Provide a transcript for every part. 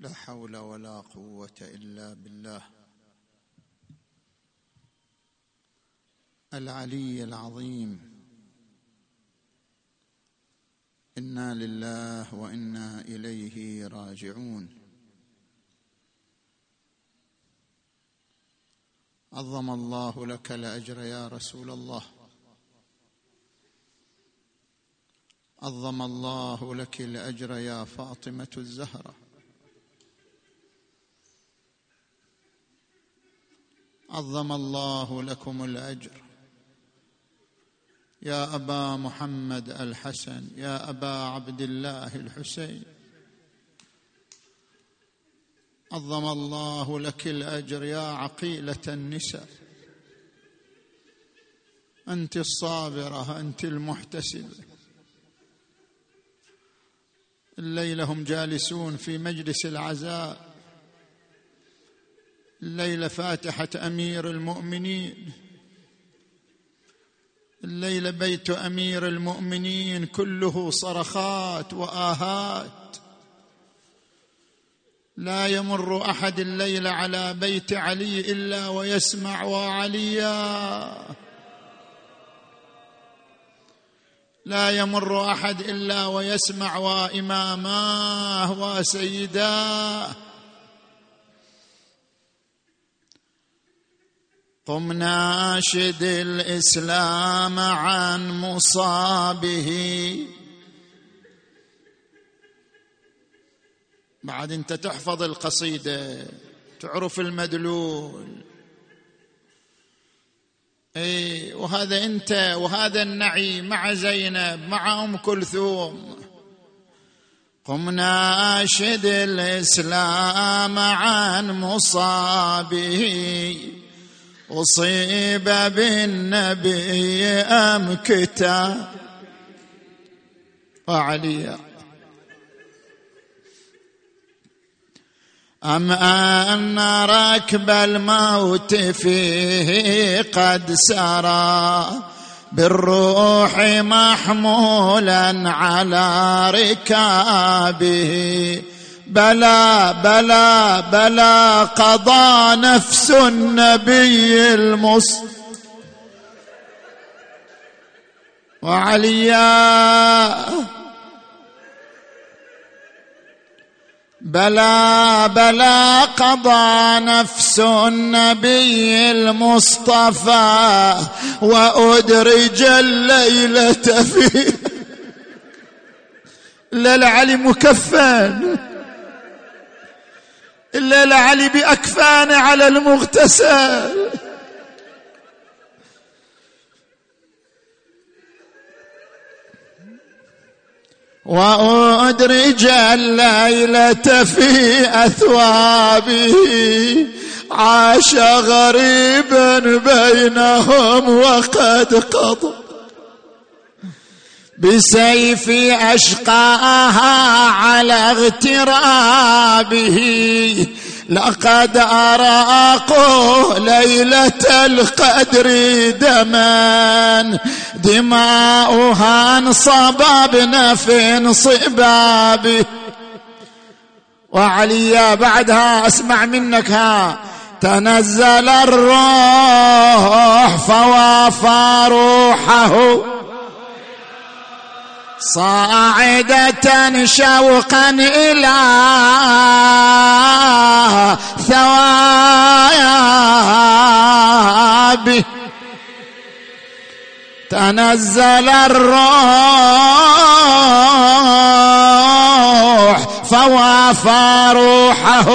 لا حول ولا قوة إلا بالله. العلي العظيم. إنا لله وإنا إليه راجعون. عظم الله لك الاجر يا رسول الله. عظم الله لك الاجر يا فاطمة الزهرة. عظم الله لكم الأجر. يا أبا محمد الحسن يا أبا عبد الله الحسين. عظم الله لك الأجر يا عقيلة النساء. أنت الصابرة أنت المحتسبه الليلة هم جالسون في مجلس العزاء. الليلة فاتحة أمير المؤمنين. الليلة بيت أمير المؤمنين كله صرخات وآهات. لا يمر أحد الليل على بيت علي إلا ويسمع وعليا. لا يمر أحد إلا ويسمع وإماماه وسيداه. قم ناشد الإسلام عن مصابه. بعد انت تحفظ القصيدة تعرف المدلول. اي وهذا انت وهذا النعي مع زينب مع أم كلثوم. قم ناشد الإسلام عن مصابه. أصيب بالنبي أم كتاب وعليا أم أن ركب الموت فيه قد سرى بالروح محمولا على ركابه. بلى بلى بلى قضى نفس النبي المص وعليا بلى بلى قضى نفس النبي المصطفى وأدرج الليلة فيه الليلة علي مكفن الليلة علي بأكفان على المغتسل. وأدرج الليلة في أثوابه عاش غريبا بينهم وقد قضى. بسيف أشقاها على اغترابه. لقد أراقوا ليلة القدر دما. دماؤها انصببن في انصبابه وعليا بعدها أسمع منك. ها تنزل الروح فوافى روحه. صاعدة شوقا إلى ثوابه تنزل الروح فوافى روحه.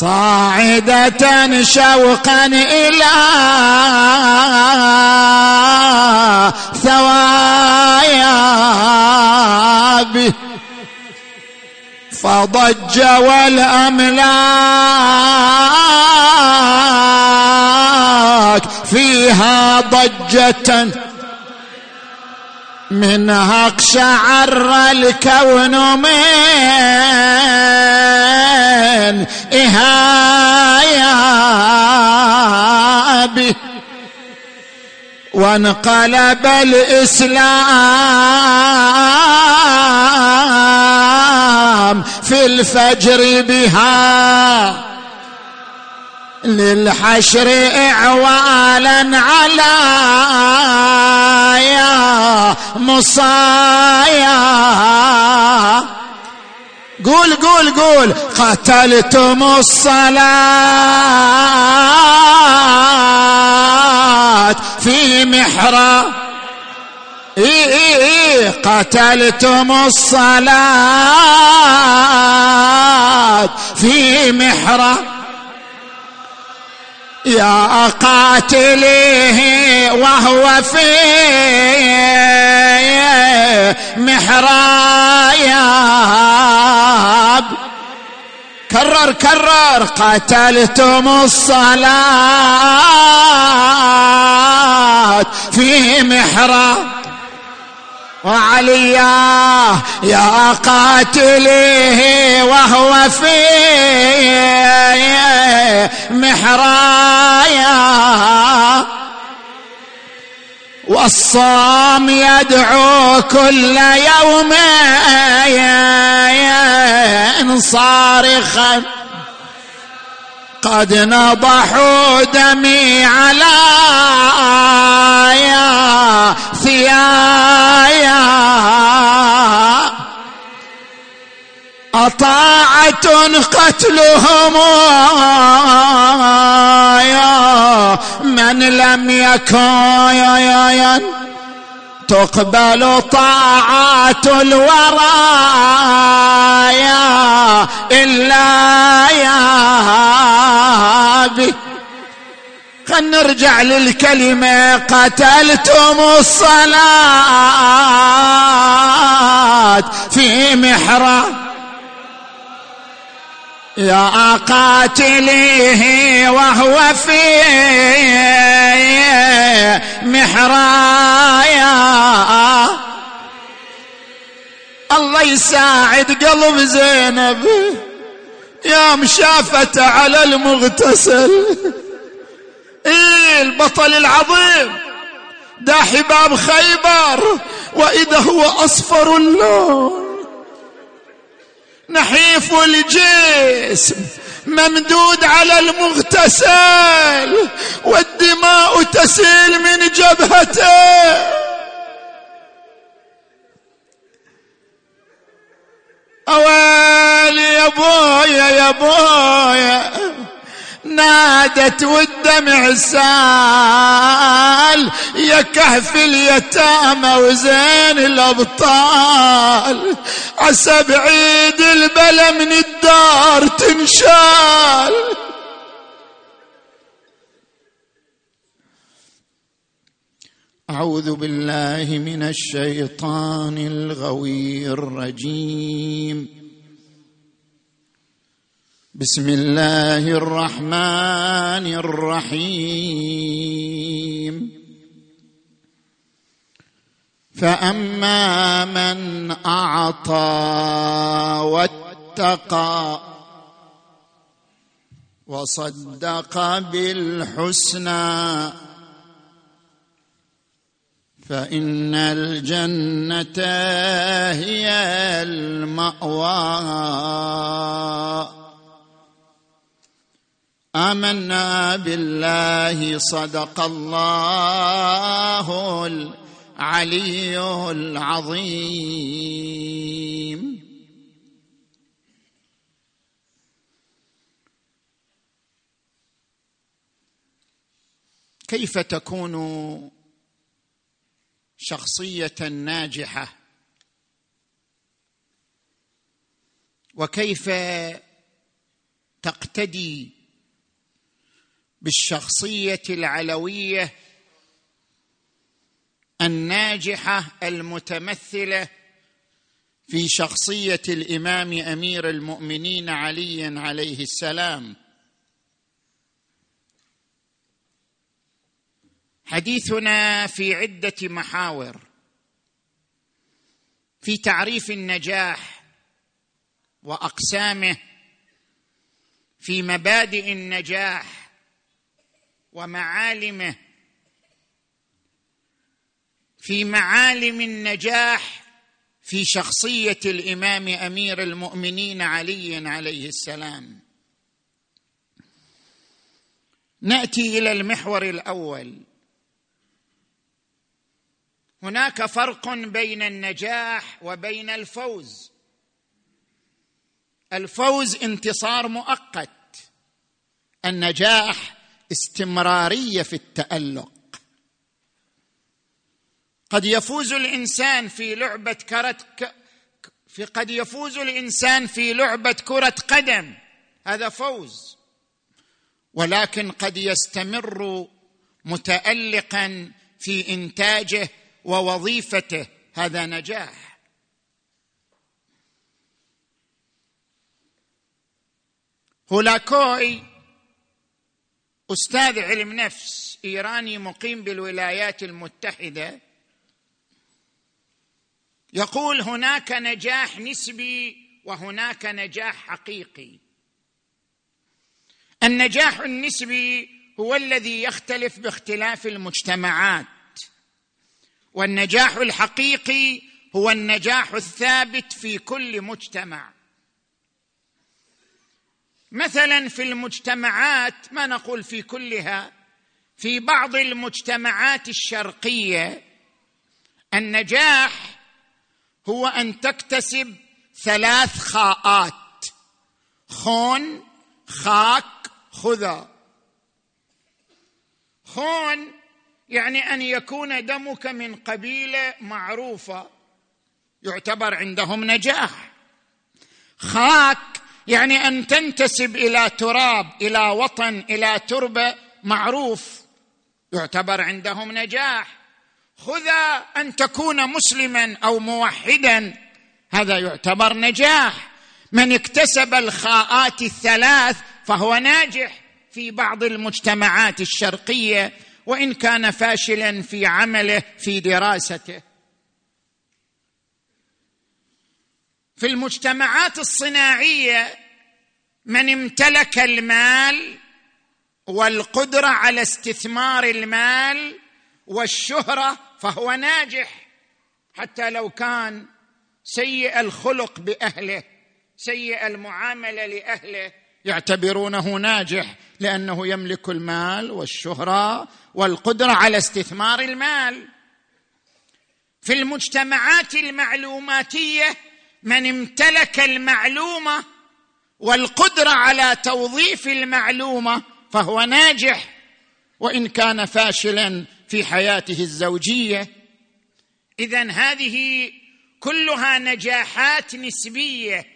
صاعدة شوقا إلى ثوابه فضج والأملاك فيها ضجة منها اقشعر الكون من إهابه وانقلب الإسلام في الفجر بها. للحشر إعوالا على يا مصايا. قول قول قول. قتلتم الصلاة في محراب. إيه إيه إيه. قتلتم الصلاة في محراب. يا قاتليه وهو في محراياب كرر كرر قتلتم الصلاة في محراب. وعليا يا قاتليه وهو في محرايا. والصام يدعو كل يوم صارخا. قد نضحوا دمي على يا ثيايا أطاعة قتلهم من لم يكن تقبل طاعات الورايا إلا يا بي خلنا نرجع للكلمة قتلتم الصلاة في محراب. يا قاتليه وهو في محرايا. الله يساعد قلب زينب. يا مشافة على المغتسل. إيه البطل العظيم. داحي باب خيبر. وإذا هو أصفر اللون. نحيف الجسم ممدود على المغتسل والدماء تسيل من جبهته اويلي يا بويا يا بويا نادت والدمع سال يا كهف اليتامى وزين الأبطال. عسى بعيد البلا من الدار تنشال. أعوذ بالله من الشيطان الغوي الرجيم. بسم الله الرحمن الرحيم. فأما من أعطى واتقى وصدق بالحسنى فإن الجنة هي المأوى. آمنا بالله صدق الله العلي العظيم. كيف تكون شخصية ناجحة؟ وكيف تقتدي بالشخصية العلوية الناجحة المتمثلة في شخصية الإمام أمير المؤمنين علي عليه السلام. حديثنا في عدة محاور. في تعريف النجاح وأقسامه في مبادئ النجاح ومعالمه. في معالم النجاح في شخصية الإمام أمير المؤمنين علي عليه السلام. نأتي إلى المحور الأول. هناك فرق بين النجاح وبين الفوز. الفوز انتصار مؤقت. النجاح استمرارية في التألق. قد يفوز الإنسان في لعبة كرة في قد يفوز الإنسان في لعبة كرة قدم. هذا فوز. ولكن قد يستمر متالقا في إنتاجه ووظيفته. هذا نجاح. هولاكوي أستاذ علم نفس إيراني مقيم بالولايات المتحدة يقول هناك نجاح نسبي وهناك نجاح حقيقي. النجاح النسبي هو الذي يختلف باختلاف المجتمعات والنجاح الحقيقي هو النجاح الثابت في كل مجتمع. مثلا في المجتمعات ما نقول في كلها في بعض المجتمعات الشرقية النجاح هو أن تكتسب ثلاث خاءات. خون خاك خذا. خون يعني أن يكون دمك من قبيلة معروفة يعتبر عندهم نجاح. خاك يعني أن تنتسب إلى تراب إلى وطن إلى تربة معروف يعتبر عندهم نجاح. خذا أن تكون مسلما أو موحدا هذا يعتبر نجاح. من اكتسب الخاءات الثلاث فهو ناجح في بعض المجتمعات الشرقية وإن كان فاشلا في عمله في دراسته. في المجتمعات الصناعية من امتلك المال والقدرة على استثمار المال والشهرة فهو ناجح حتى لو كان سيء الخلق بأهله سيء المعاملة لأهله يعتبرونه ناجح لأنه يملك المال والشهرة والقدرة على استثمار المال. في المجتمعات المعلوماتية من امتلك المعلومة والقدرة على توظيف المعلومة فهو ناجح وإن كان فاشلا في حياته الزوجية. اذا هذه كلها نجاحات نسبية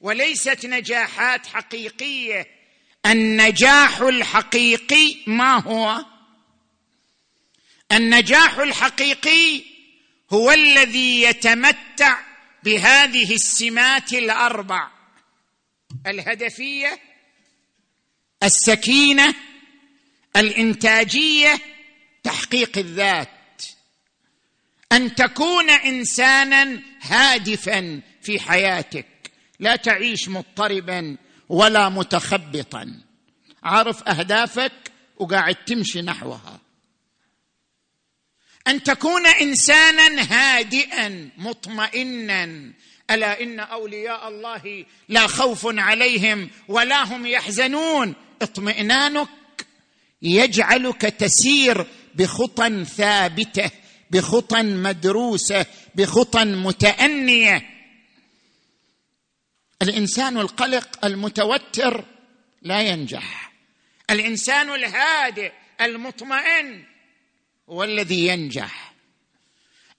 وليست نجاحات حقيقية. النجاح الحقيقي ما هو؟ النجاح الحقيقي هو الذي يتمتع بهذه السمات الأربع. الهدفية السكينة الإنتاجية تحقيق الذات. أن تكون إنسانا هادفا في حياتك لا تعيش مضطربا ولا متخبطا. عارف أهدافك وقاعد تمشي نحوها. أن تكون إنسانا هادئا مطمئنا. ألا إن أولياء الله لا خوف عليهم ولا هم يحزنون. اطمئنانك يجعلك تسير بخطى ثابتة بخطى مدروسة بخطى متأنية. الإنسان القلق المتوتر لا ينجح. الإنسان الهادئ المطمئن هو الذي ينجح.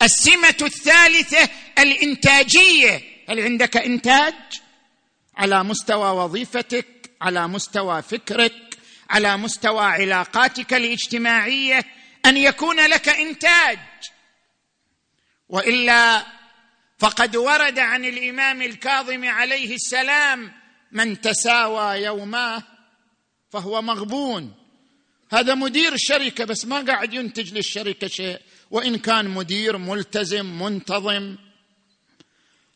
السمة الثالثة الإنتاجية. هل عندك إنتاج؟ على مستوى وظيفتك على مستوى فكرك على مستوى علاقاتك الاجتماعية. أن يكون لك إنتاج. وإلا فقد ورد عن الإمام الكاظم عليه السلام من تساوى يوماه فهو مغبون. هذا مدير شركه بس ما قاعد ينتج للشركة شيء. وإن كان مدير ملتزم منتظم.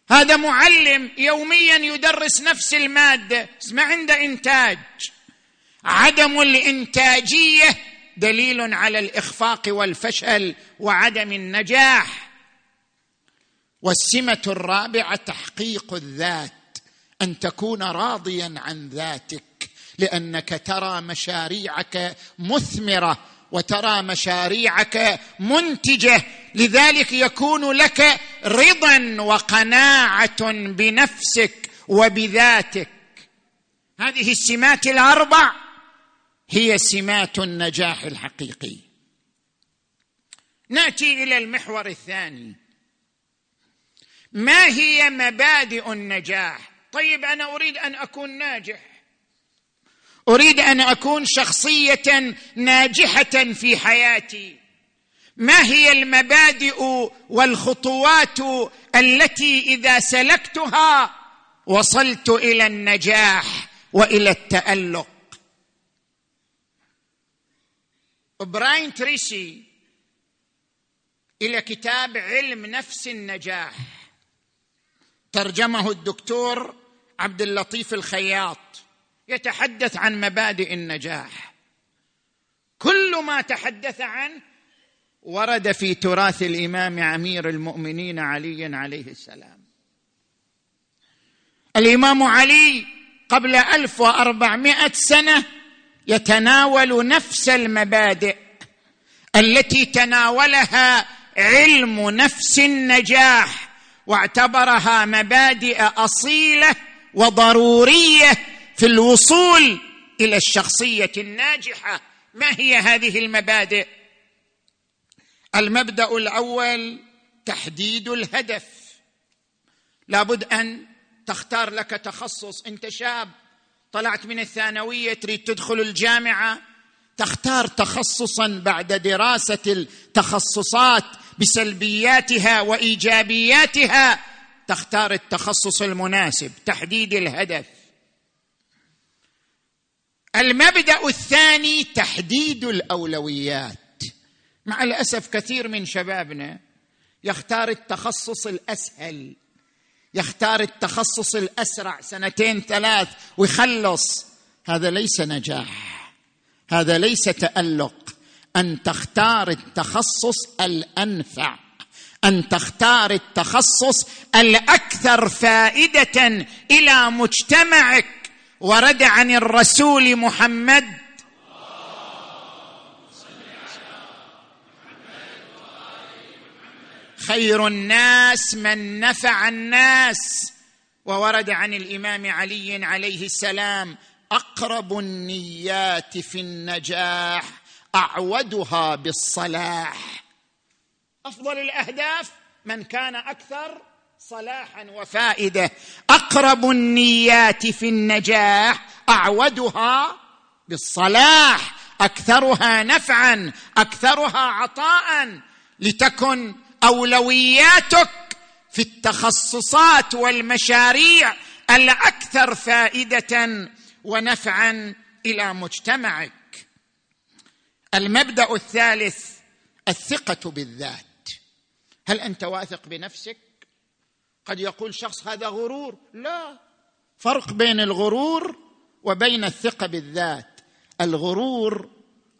هذا معلم يوميا يدرس نفس المادة بس ما عنده إنتاج. عدم الإنتاجية دليل على الإخفاق والفشل وعدم النجاح. والسمة الرابعة تحقيق الذات أن تكون راضيا عن ذاتك. لأنك ترى مشاريعك مثمرة وترى مشاريعك منتجة. لذلك يكون لك رضا وقناعة بنفسك وبذاتك. هذه السمات الأربع هي سمات النجاح الحقيقي. نأتي إلى المحور الثاني. ما هي مبادئ النجاح؟ طيب أنا أريد أن أكون ناجح. أريد أن أكون شخصية ناجحة في حياتي. ما هي المبادئ والخطوات التي إذا سلكتها وصلت إلى النجاح وإلى التألق؟ براين تريسي إلى كتاب علم نفس النجاح. ترجمه الدكتور عبد اللطيف الخياط. يتحدث عن مبادئ النجاح. كل ما تحدث عنه ورد في تراث الإمام أمير المؤمنين علي عليه السلام. الإمام علي قبل ألف وأربعمائة سنة يتناول نفس المبادئ التي تناولها علم نفس النجاح واعتبرها مبادئ أصيلة وضرورية في الوصول إلى الشخصية الناجحة. ما هي هذه المبادئ؟ المبدأ الأول تحديد الهدف. لابد أن تختار لك تخصص. انت شاب طلعت من الثانوية تريد تدخل الجامعة. تختار تخصصا بعد دراسة التخصصات بسلبياتها وإيجابياتها. تختار التخصص المناسب تحديد الهدف. المبدأ الثاني تحديد الأولويات. مع الأسف كثير من شبابنا يختار التخصص الأسهل يختار التخصص الأسرع سنتين ثلاث ويخلص. هذا ليس نجاح هذا ليس تألق. أن تختار التخصص الأنفع أن تختار التخصص الأكثر فائدة إلى مجتمعك. ورد عن الرسول محمد. خير الناس من نفع الناس. وورد عن الإمام علي عليه السلام. أقرب النيات في النجاح أعودها بالصلاح. أفضل الأهداف من كان أكثر صلاحا وفائدة. أقرب النيات في النجاح أعودها بالصلاح أكثرها نفعا أكثرها عطاء. لتكن أولوياتك في التخصصات والمشاريع الأكثر فائدة ونفعا إلى مجتمعك. المبدأ الثالث الثقة بالذات. هل أنت واثق بنفسك؟ قد يقول شخص هذا غرور. لا. فرق بين الغرور وبين الثقة بالذات. الغرور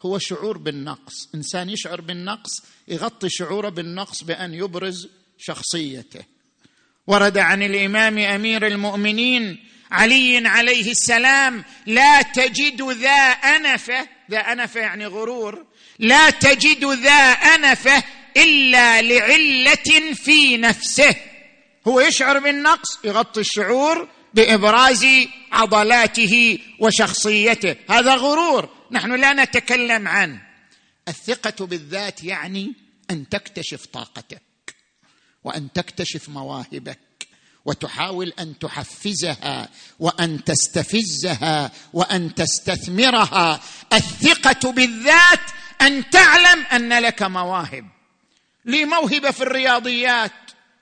هو شعور بالنقص. إنسان يشعر بالنقص يغطي شعوره بالنقص بأن يبرز شخصيته. ورد عن الإمام أمير المؤمنين علي عليه السلام لا تجد ذا أنفة ذا أنفة يعني غرور لا تجد ذا أنفة إلا لعلة في نفسه. هو يشعر بالنقص يغطي الشعور بإبراز عضلاته وشخصيته. هذا غرور نحن لا نتكلم عنه الثقة بالذات يعني أن تكتشف طاقتك وأن تكتشف مواهبك وتحاول أن تحفزها وأن تستفزها وأن تستثمرها. الثقة بالذات أن تعلم أن لك مواهب. لي موهبه في الرياضيات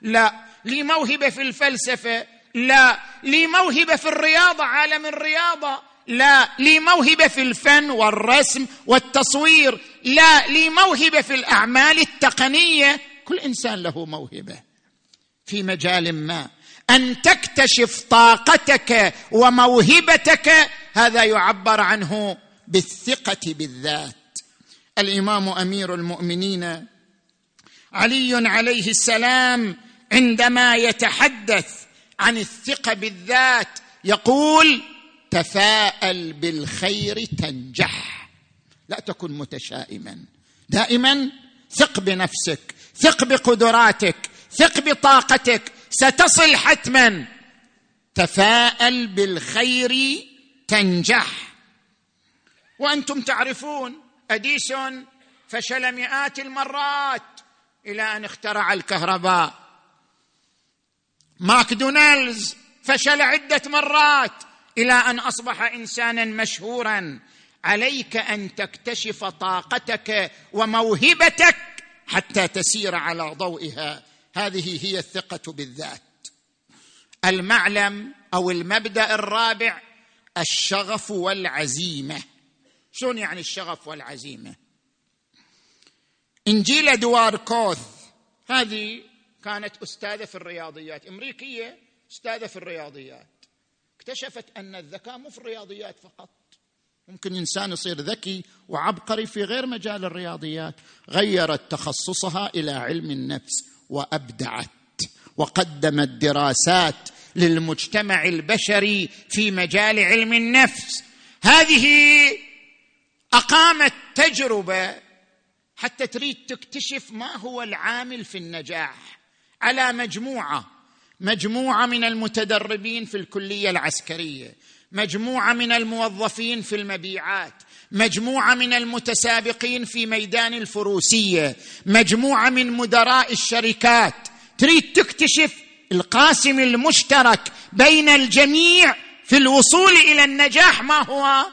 لا. لي موهبه في الفلسفة لا. لي موهبه في الرياضة عالم الرياضة لا. لي موهبه في الفن والرسم والتصوير لا. لي موهبه في الأعمال التقنية. كل إنسان له موهبة في مجال ما. أن تكتشف طاقتك وموهبتك هذا يعبر عنه بالثقة بالذات. الإمام أمير المؤمنين علي عليه السلام عندما يتحدث عن الثقة بالذات يقول تفاءل بالخير تنجح. لا تكن متشائما. دائما ثق بنفسك ثق بقدراتك ثق بطاقتك ستصل حتما. تفاءل بالخير تنجح. وأنتم تعرفون أديسون فشل مئات المرات إلى أن اخترع الكهرباء. ماكدونالدز فشل عدة مرات إلى أن أصبح إنسانا مشهورا. عليك أن تكتشف طاقتك وموهبتك حتى تسير على ضوئها. هذه هي الثقة بالذات. المعلم أو المبدأ الرابع الشغف والعزيمة. شلون يعني الشغف والعزيمة؟ إنجيل دواركوث هذه كانت أستاذة في الرياضيات أمريكية أستاذة في الرياضيات. اكتشفت أن الذكاء مو في الرياضيات فقط. ممكن إنسان يصير ذكي وعبقري في غير مجال الرياضيات. غيرت تخصصها إلى علم النفس وأبدعت وقدمت دراسات للمجتمع البشري في مجال علم النفس. هذه أقامت تجربة حتى تريد تكتشف ما هو العامل في النجاح. على مجموعة. مجموعة من المتدربين في الكلية العسكرية. مجموعة من الموظفين في المبيعات. مجموعة من المتسابقين في ميدان الفروسية. مجموعة من مدراء الشركات. تريد تكتشف القاسم المشترك بين الجميع في الوصول إلى النجاح ما هو؟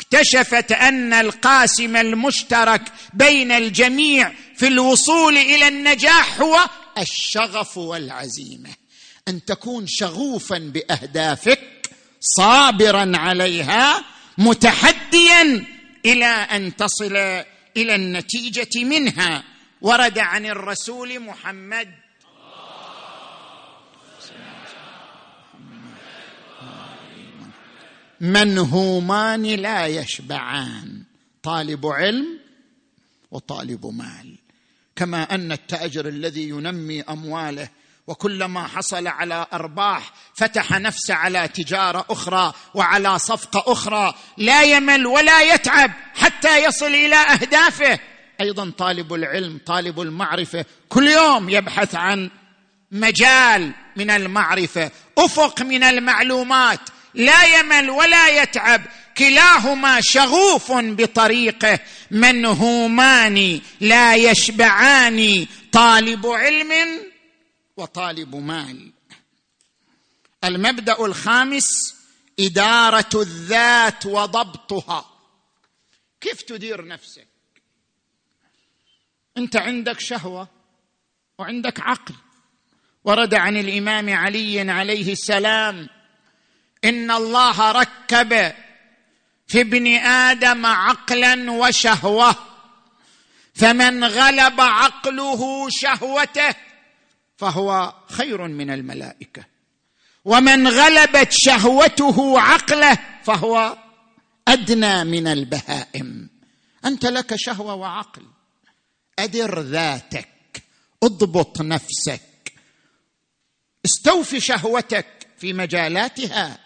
اكتشفت أن القاسم المشترك بين الجميع في الوصول إلى النجاح هو الشغف والعزيمة. أن تكون شغوفا بأهدافك صابرا عليها متحديا إلى أن تصل إلى النتيجة منها. ورد عن الرسول محمد منهومان لا يشبعان طالب علم وطالب مال. كما أن التاجر الذي ينمي أمواله وكلما حصل على أرباح فتح نفسه على تجارة أخرى وعلى صفقة أخرى لا يمل ولا يتعب حتى يصل إلى أهدافه. أيضا طالب العلم طالب المعرفة كل يوم يبحث عن مجال من المعرفة أفق من المعلومات لا يمل ولا يتعب كلاهما شغوف بطريقه منهومان لا يشبعان طالب علم وطالب مال. المبدأ الخامس إدارة الذات وضبطها. كيف تدير نفسك؟ أنت عندك شهوة وعندك عقل. ورد عن الإمام علي عليه السلام إن الله ركب في ابن آدم عقلا وشهوة. فمن غلب عقله شهوته فهو خير من الملائكة. ومن غلبت شهوته عقله فهو أدنى من البهائم. أنت لك شهوة وعقل. أدر ذاتك. اضبط نفسك. استوفي شهوتك في مجالاتها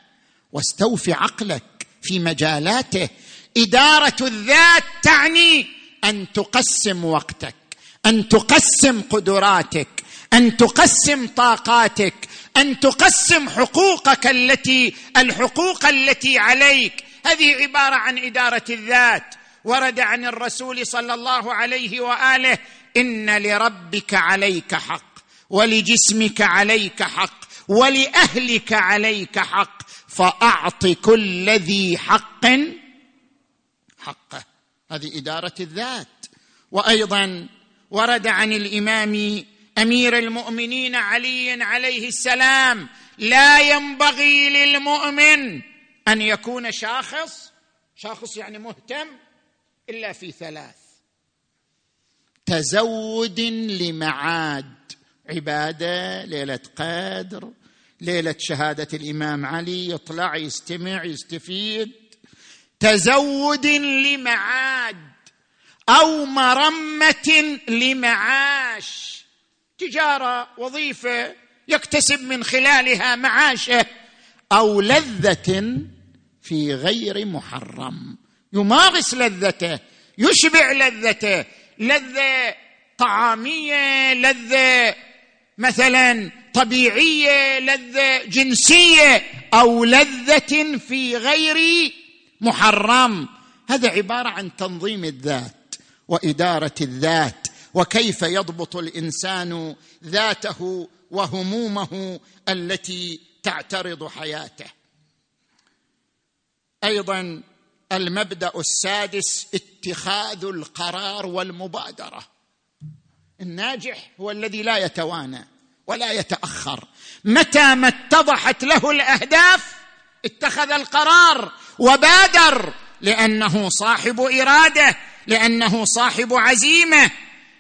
واستوفي عقلك. في مجالاته. إدارة الذات تعني أن تقسم وقتك أن تقسم قدراتك أن تقسم طاقاتك أن تقسم حقوقك التي الحقوق التي عليك. هذه عبارة عن إدارة الذات. ورد عن الرسول صلى الله عليه وآله إن لربك عليك حق ولجسمك عليك حق ولأهلك عليك حق فأعط كل ذي حق حقه. هذه إدارة الذات. وأيضا ورد عن الإمام أمير المؤمنين علي عليه السلام لا ينبغي للمؤمن أن يكون شاخص. شاخص يعني مهتم إلا في ثلاث. تزود لمعاد. عبادة ليلة قدر. ليلة شهادة الإمام علي يطلع يستمع يستفيد. تزود لمعاد أو مرمة لمعاش. تجارة وظيفة يكتسب من خلالها معاشه أو لذة في غير محرم. يمارس لذته يشبع لذته لذة طعامية لذة مثلا طبيعية لذة جنسية أو لذة في غير محرم. هذا عبارة عن تنظيم الذات وإدارة الذات. وكيف يضبط الإنسان ذاته وهمومه التي تعترض حياته. أيضا المبدأ السادس اتخاذ القرار والمبادرة. الناجح هو الذي لا يتوانى. ولا يتأخر. متى ما اتضحت له الأهداف اتخذ القرار وبادر لأنه صاحب إرادة لأنه صاحب عزيمة.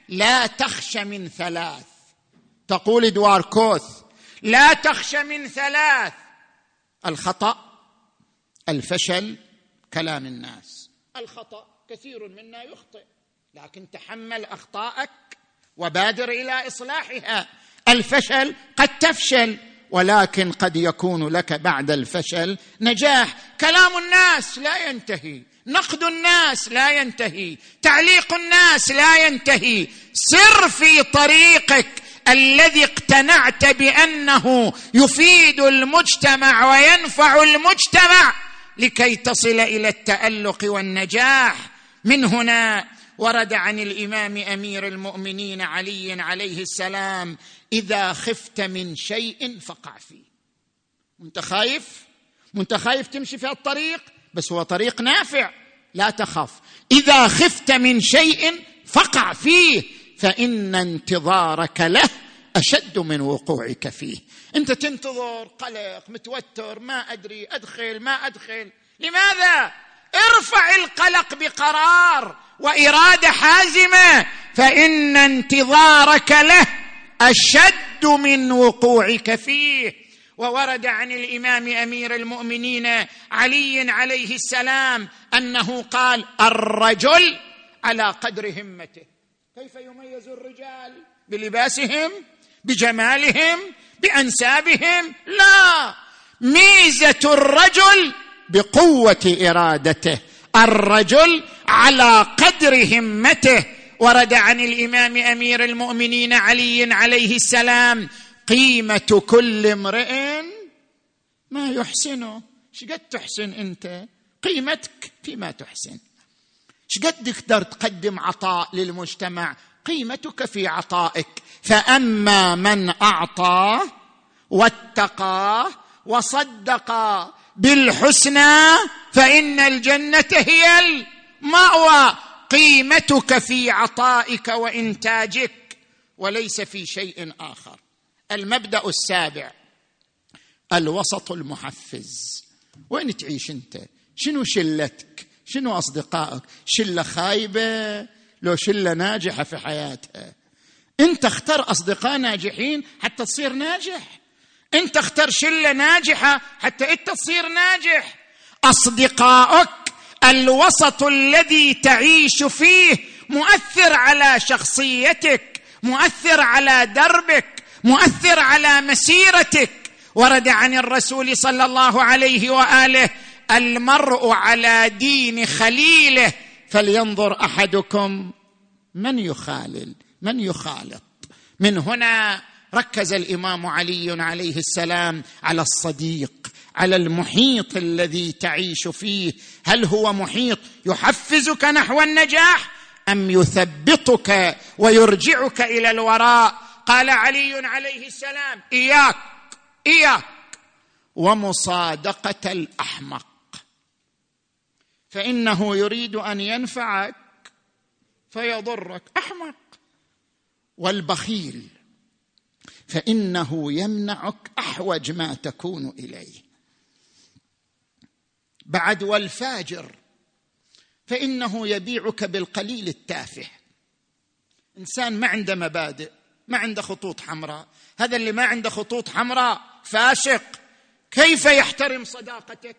لا تخش من ثلاث. تقول دواركوث لا تخش من ثلاث. الخطأ الفشل كلام الناس. الخطأ كثير منا يخطئ لكن تحمل اخطائك وبادر إلى إصلاحها. الفشل قد تفشل ولكن قد يكون لك بعد الفشل نجاح. كلام الناس لا ينتهي نقد الناس لا ينتهي تعليق الناس لا ينتهي. سر في طريقك الذي اقتنعت بأنه يفيد المجتمع وينفع المجتمع لكي تصل إلى التألق والنجاح. من هنا ورد عن الإمام أمير المؤمنين علي عليه السلام إذا خفت من شيء فقع فيه انت خايف؟ انت خايف تمشي في الطريق بس هو طريق نافع لا تخف إذا خفت من شيء فقع فيه فإن انتظارك له أشد من وقوعك فيه. أنت تنتظر قلق متوتر ما أدري أدخل ما أدخل. لماذا؟ ارفع القلق بقرار وإرادة حازمة فإن انتظارك له أشد من وقوعك فيه. وورد عن الإمام أمير المؤمنين علي عليه السلام أنه قال الرجل على قدر همته. كيف يميز الرجال؟ بلباسهم بجمالهم بأنسابهم؟ لا. ميزة الرجل بقوة إرادته. الرجل على قدر همته. ورد عن الإمام أمير المؤمنين علي عليه السلام قيمة كل امرئ ما يحسنه شقد تحسن أنت؟ قيمتك فيما تحسن. شقد تقدر تقدم عطاء للمجتمع؟ قيمتك في عطائك. فأما من أعطى واتقى وصدق بالحسنى فإن الجنة هي الماوى قيمتك في عطائك وإنتاجك وليس في شيء آخر. المبدأ السابع الوسط المحفز. وين تعيش أنت؟ شنو شلتك؟ شنو أصدقائك؟ شلة خايبة؟ لو شلة ناجحة في حياتها. أنت اختر أصدقاء ناجحين حتى تصير ناجح. أنت اختر شلة ناجحة حتى أنت تصير ناجح. اصدقائك الوسط الذي تعيش فيه مؤثر على شخصيتك مؤثر على دربك مؤثر على مسيرتك. ورد عن الرسول صلى الله عليه وآله المرء على دين خليله فلينظر أحدكم من يخالل من يخالط. من هنا ركز الإمام علي عليه السلام على الصديق. على المحيط الذي تعيش فيه. هل هو محيط يحفزك نحو النجاح أم يثبطك ويرجعك إلى الوراء؟ قال علي عليه السلام إياك إياك ومصادقة الأحمق. فإنه يريد أن ينفعك فيضرك. أحمق والبخيل. فإنه يمنعك أحوج ما تكون إليه. بعد والفاجر فإنه يبيعك بالقليل التافه. إنسان ما عنده مبادئ ما عنده خطوط حمراء. هذا اللي ما عنده خطوط حمراء فاسق كيف يحترم صداقتك؟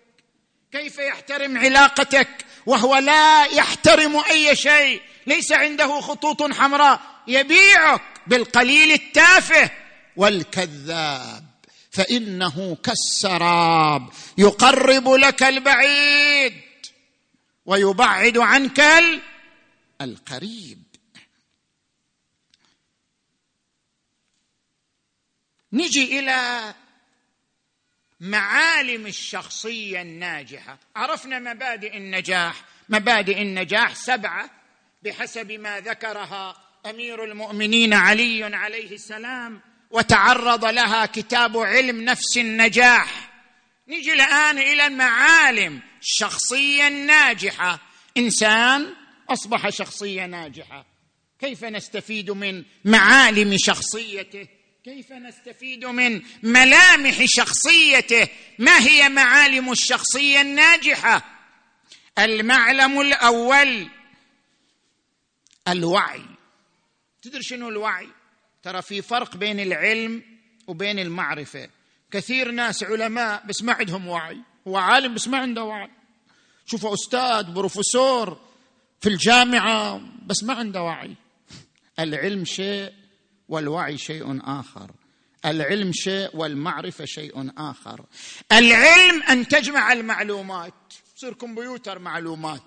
كيف يحترم علاقتك؟ وهو لا يحترم أي شيء. ليس عنده خطوط حمراء. يبيعك بالقليل التافه والكذاب. فإنه كالسراب يقرب لك البعيد ويبعد عنك القريب. نجي إلى معالم الشخصية الناجحة. عرفنا مبادئ النجاح. مبادئ النجاح سبعة بحسب ما ذكرها أمير المؤمنين علي عليه السلام. وتعرض لها كتاب علم نفس النجاح. نجي الآن إلى المعالم الشخصيه الناجحه إنسان أصبح شخصية ناجحة. كيف نستفيد من معالم شخصيته؟ كيف نستفيد من ملامح شخصيته؟ ما هي معالم الشخصية الناجحة؟ المعلم الأول الوعي. تدري شنو الوعي؟ ترى في فرق بين العلم وبين المعرفة. كثير ناس علماء بس ما عندهم وعي. هو عالم بس ما عنده وعي. شوفوا أستاذ بروفيسور في الجامعة بس ما عنده وعي. العلم شيء والوعي شيء آخر. العلم شيء والمعرفة شيء آخر. العلم أن تجمع المعلومات. تصير كمبيوتر معلومات.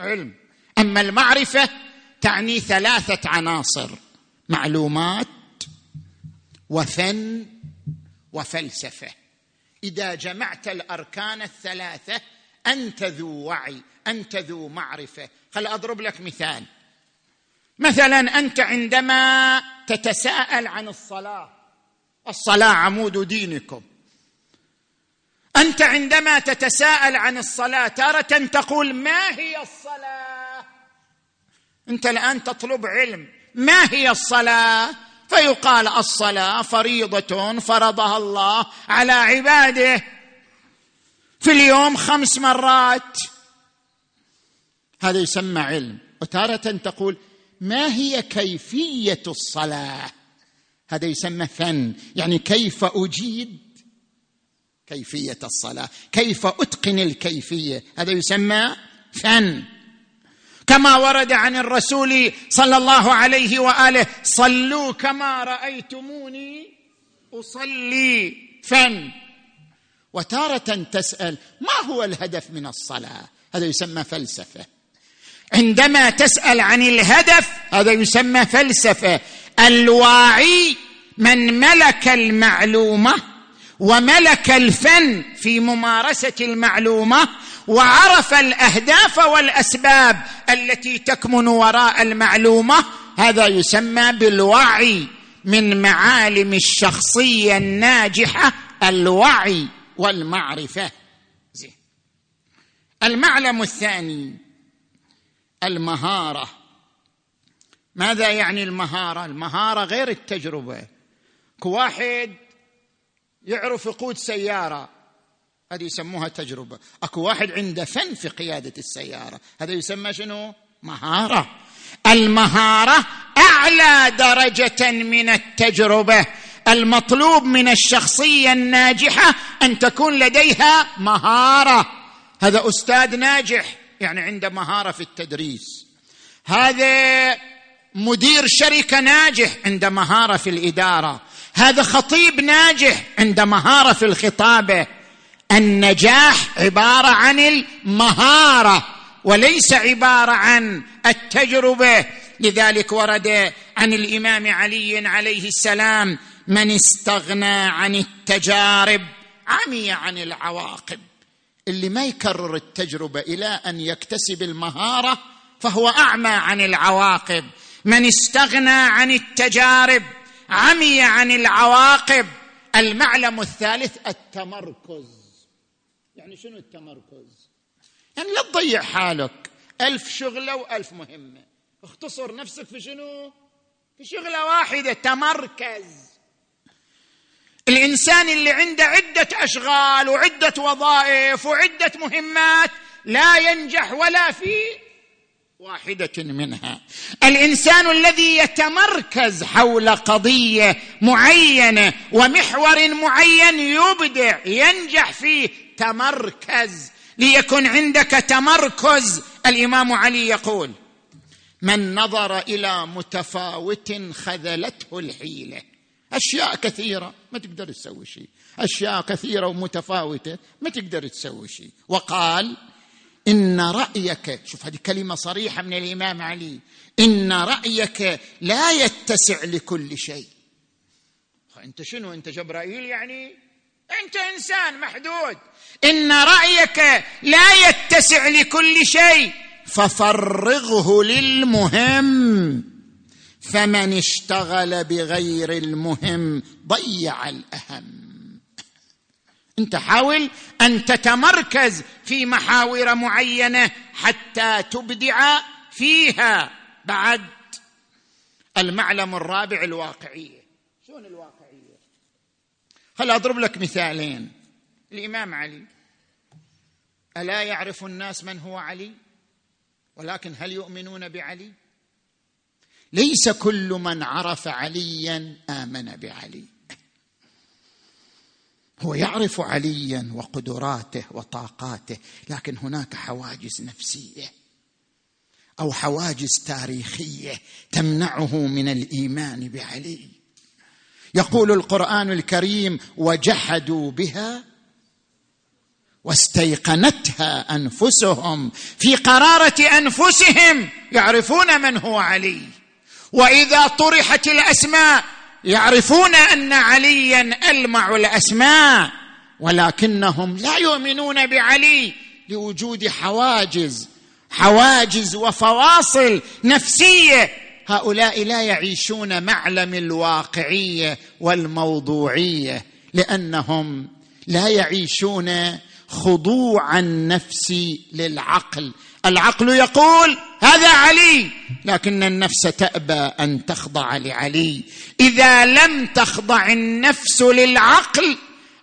علم. أما المعرفة تعني ثلاثة عناصر. معلومات وفن وفلسفة. إذا جمعت الأركان الثلاثة أنت ذو وعي أنت ذو معرفة. خل أضرب لك مثال. مثلا أنت عندما تتساءل عن الصلاة الصلاة عمود دينكم. أنت عندما تتساءل عن الصلاة تارة تقول ما هي الصلاة؟ أنت الآن تطلب علم. ما هي الصلاة؟ فيقال الصلاة فريضة فرضها الله على عباده. في اليوم خمس مرات. هذا يسمى علم. وتارة تقول ما هي كيفية الصلاة؟ هذا يسمى فن. يعني كيف أجيد كيفية الصلاة؟ كيف أتقن الكيفية؟ هذا يسمى فن. كما ورد عن الرسول صلى الله عليه وآله صلوا كما رأيتموني أصلي فن. وتارة تسأل ما هو الهدف من الصلاة؟ هذا يسمى فلسفة. عندما تسأل عن الهدف هذا يسمى فلسفة. الواعي من ملك المعلومة وملك الفن في ممارسة المعلومة وعرف الأهداف والأسباب التي تكمن وراء المعلومة هذا يسمى بالوعي من معالم الشخصية الناجحة الوعي والمعرفة. المعلم الثاني المهارة. ماذا يعني المهارة؟ المهارة غير التجربة. كواحد يعرف يقود سيارة. هذه يسموها تجربة. أكو واحد عنده فن في قيادة السيارة. هذا يسمى شنو؟ مهارة. المهارة أعلى درجة من التجربة. المطلوب من الشخصية الناجحة أن تكون لديها مهارة. هذا أستاذ ناجح يعني عنده مهارة في التدريس. هذا مدير شركة ناجح عنده مهارة في الإدارة. هذا خطيب ناجح عنده مهارة في الخطابة. النجاح عبارة عن المهارة وليس عبارة عن التجربة. لذلك ورد عن الإمام علي عليه السلام من استغنى عن التجارب عمي عن العواقب. اللي ما يكرر التجربة إلى أن يكتسب المهارة فهو أعمى عن العواقب. من استغنى عن التجارب عمي عن العواقب. المعلم الثالث التمركز. يعني شنو التمركز؟ يعني لا تضيع حالك. ألف شغلة وألف مهمة. اختصر نفسك في شنو؟ في شغلة واحدة تمركز. الإنسان اللي عنده عدة أشغال وعدة وظائف وعدة مهمات لا ينجح ولا في واحدة منها. الإنسان الذي يتمركز حول قضية معينة ومحور معين يبدع ينجح فيه تمركز ليكن عندك تمركز الإمام علي يقول. من نظر إلى متفاوت خذلته الحيلة. أشياء كثيرة ما تقدر تسوي شيء. أشياء كثيرة ومتفاوتة ما تقدر تسوي شيء. وقال إن رأيك شوف هذه كلمة صريحة من الإمام علي. إن رأيك لا يتسع لكل شيء. أنت شنو؟ أنت جبرائيل يعني؟ أنت إنسان محدود. إن رأيك لا يتسع لكل شيء ففرغه للمهم. فمن اشتغل بغير المهم ضيع الأهم. أنت حاول أن تتمركز في محاور معينة حتى تبدع فيها. بعد المعلم الرابع الواقعية. شلون الواقعية؟ خل أضرب لك مثالين. الإمام علي. ألا يعرف الناس من هو علي؟ ولكن هل يؤمنون بعلي؟ ليس كل من عرف عليا آمن بعلي. هو يعرف عليا وقدراته وطاقاته لكن هناك حواجز نفسية أو حواجز تاريخية تمنعه من الإيمان بعلي. يقول القرآن الكريم وجحدوا بها واستيقنتها أنفسهم في قرارة أنفسهم يعرفون من هو علي. وإذا طرحت الأسماء يعرفون أن عليا ألمع الأسماء ولكنهم لا يؤمنون بعلي لوجود حواجز حواجز وفواصل نفسية. هؤلاء لا يعيشون معلم الواقعية والموضوعية لأنهم لا يعيشون خضوع النفس للعقل. العقل يقول هذا علي لكن النفس تأبى أن تخضع لعلي. إذا لم تخضع النفس للعقل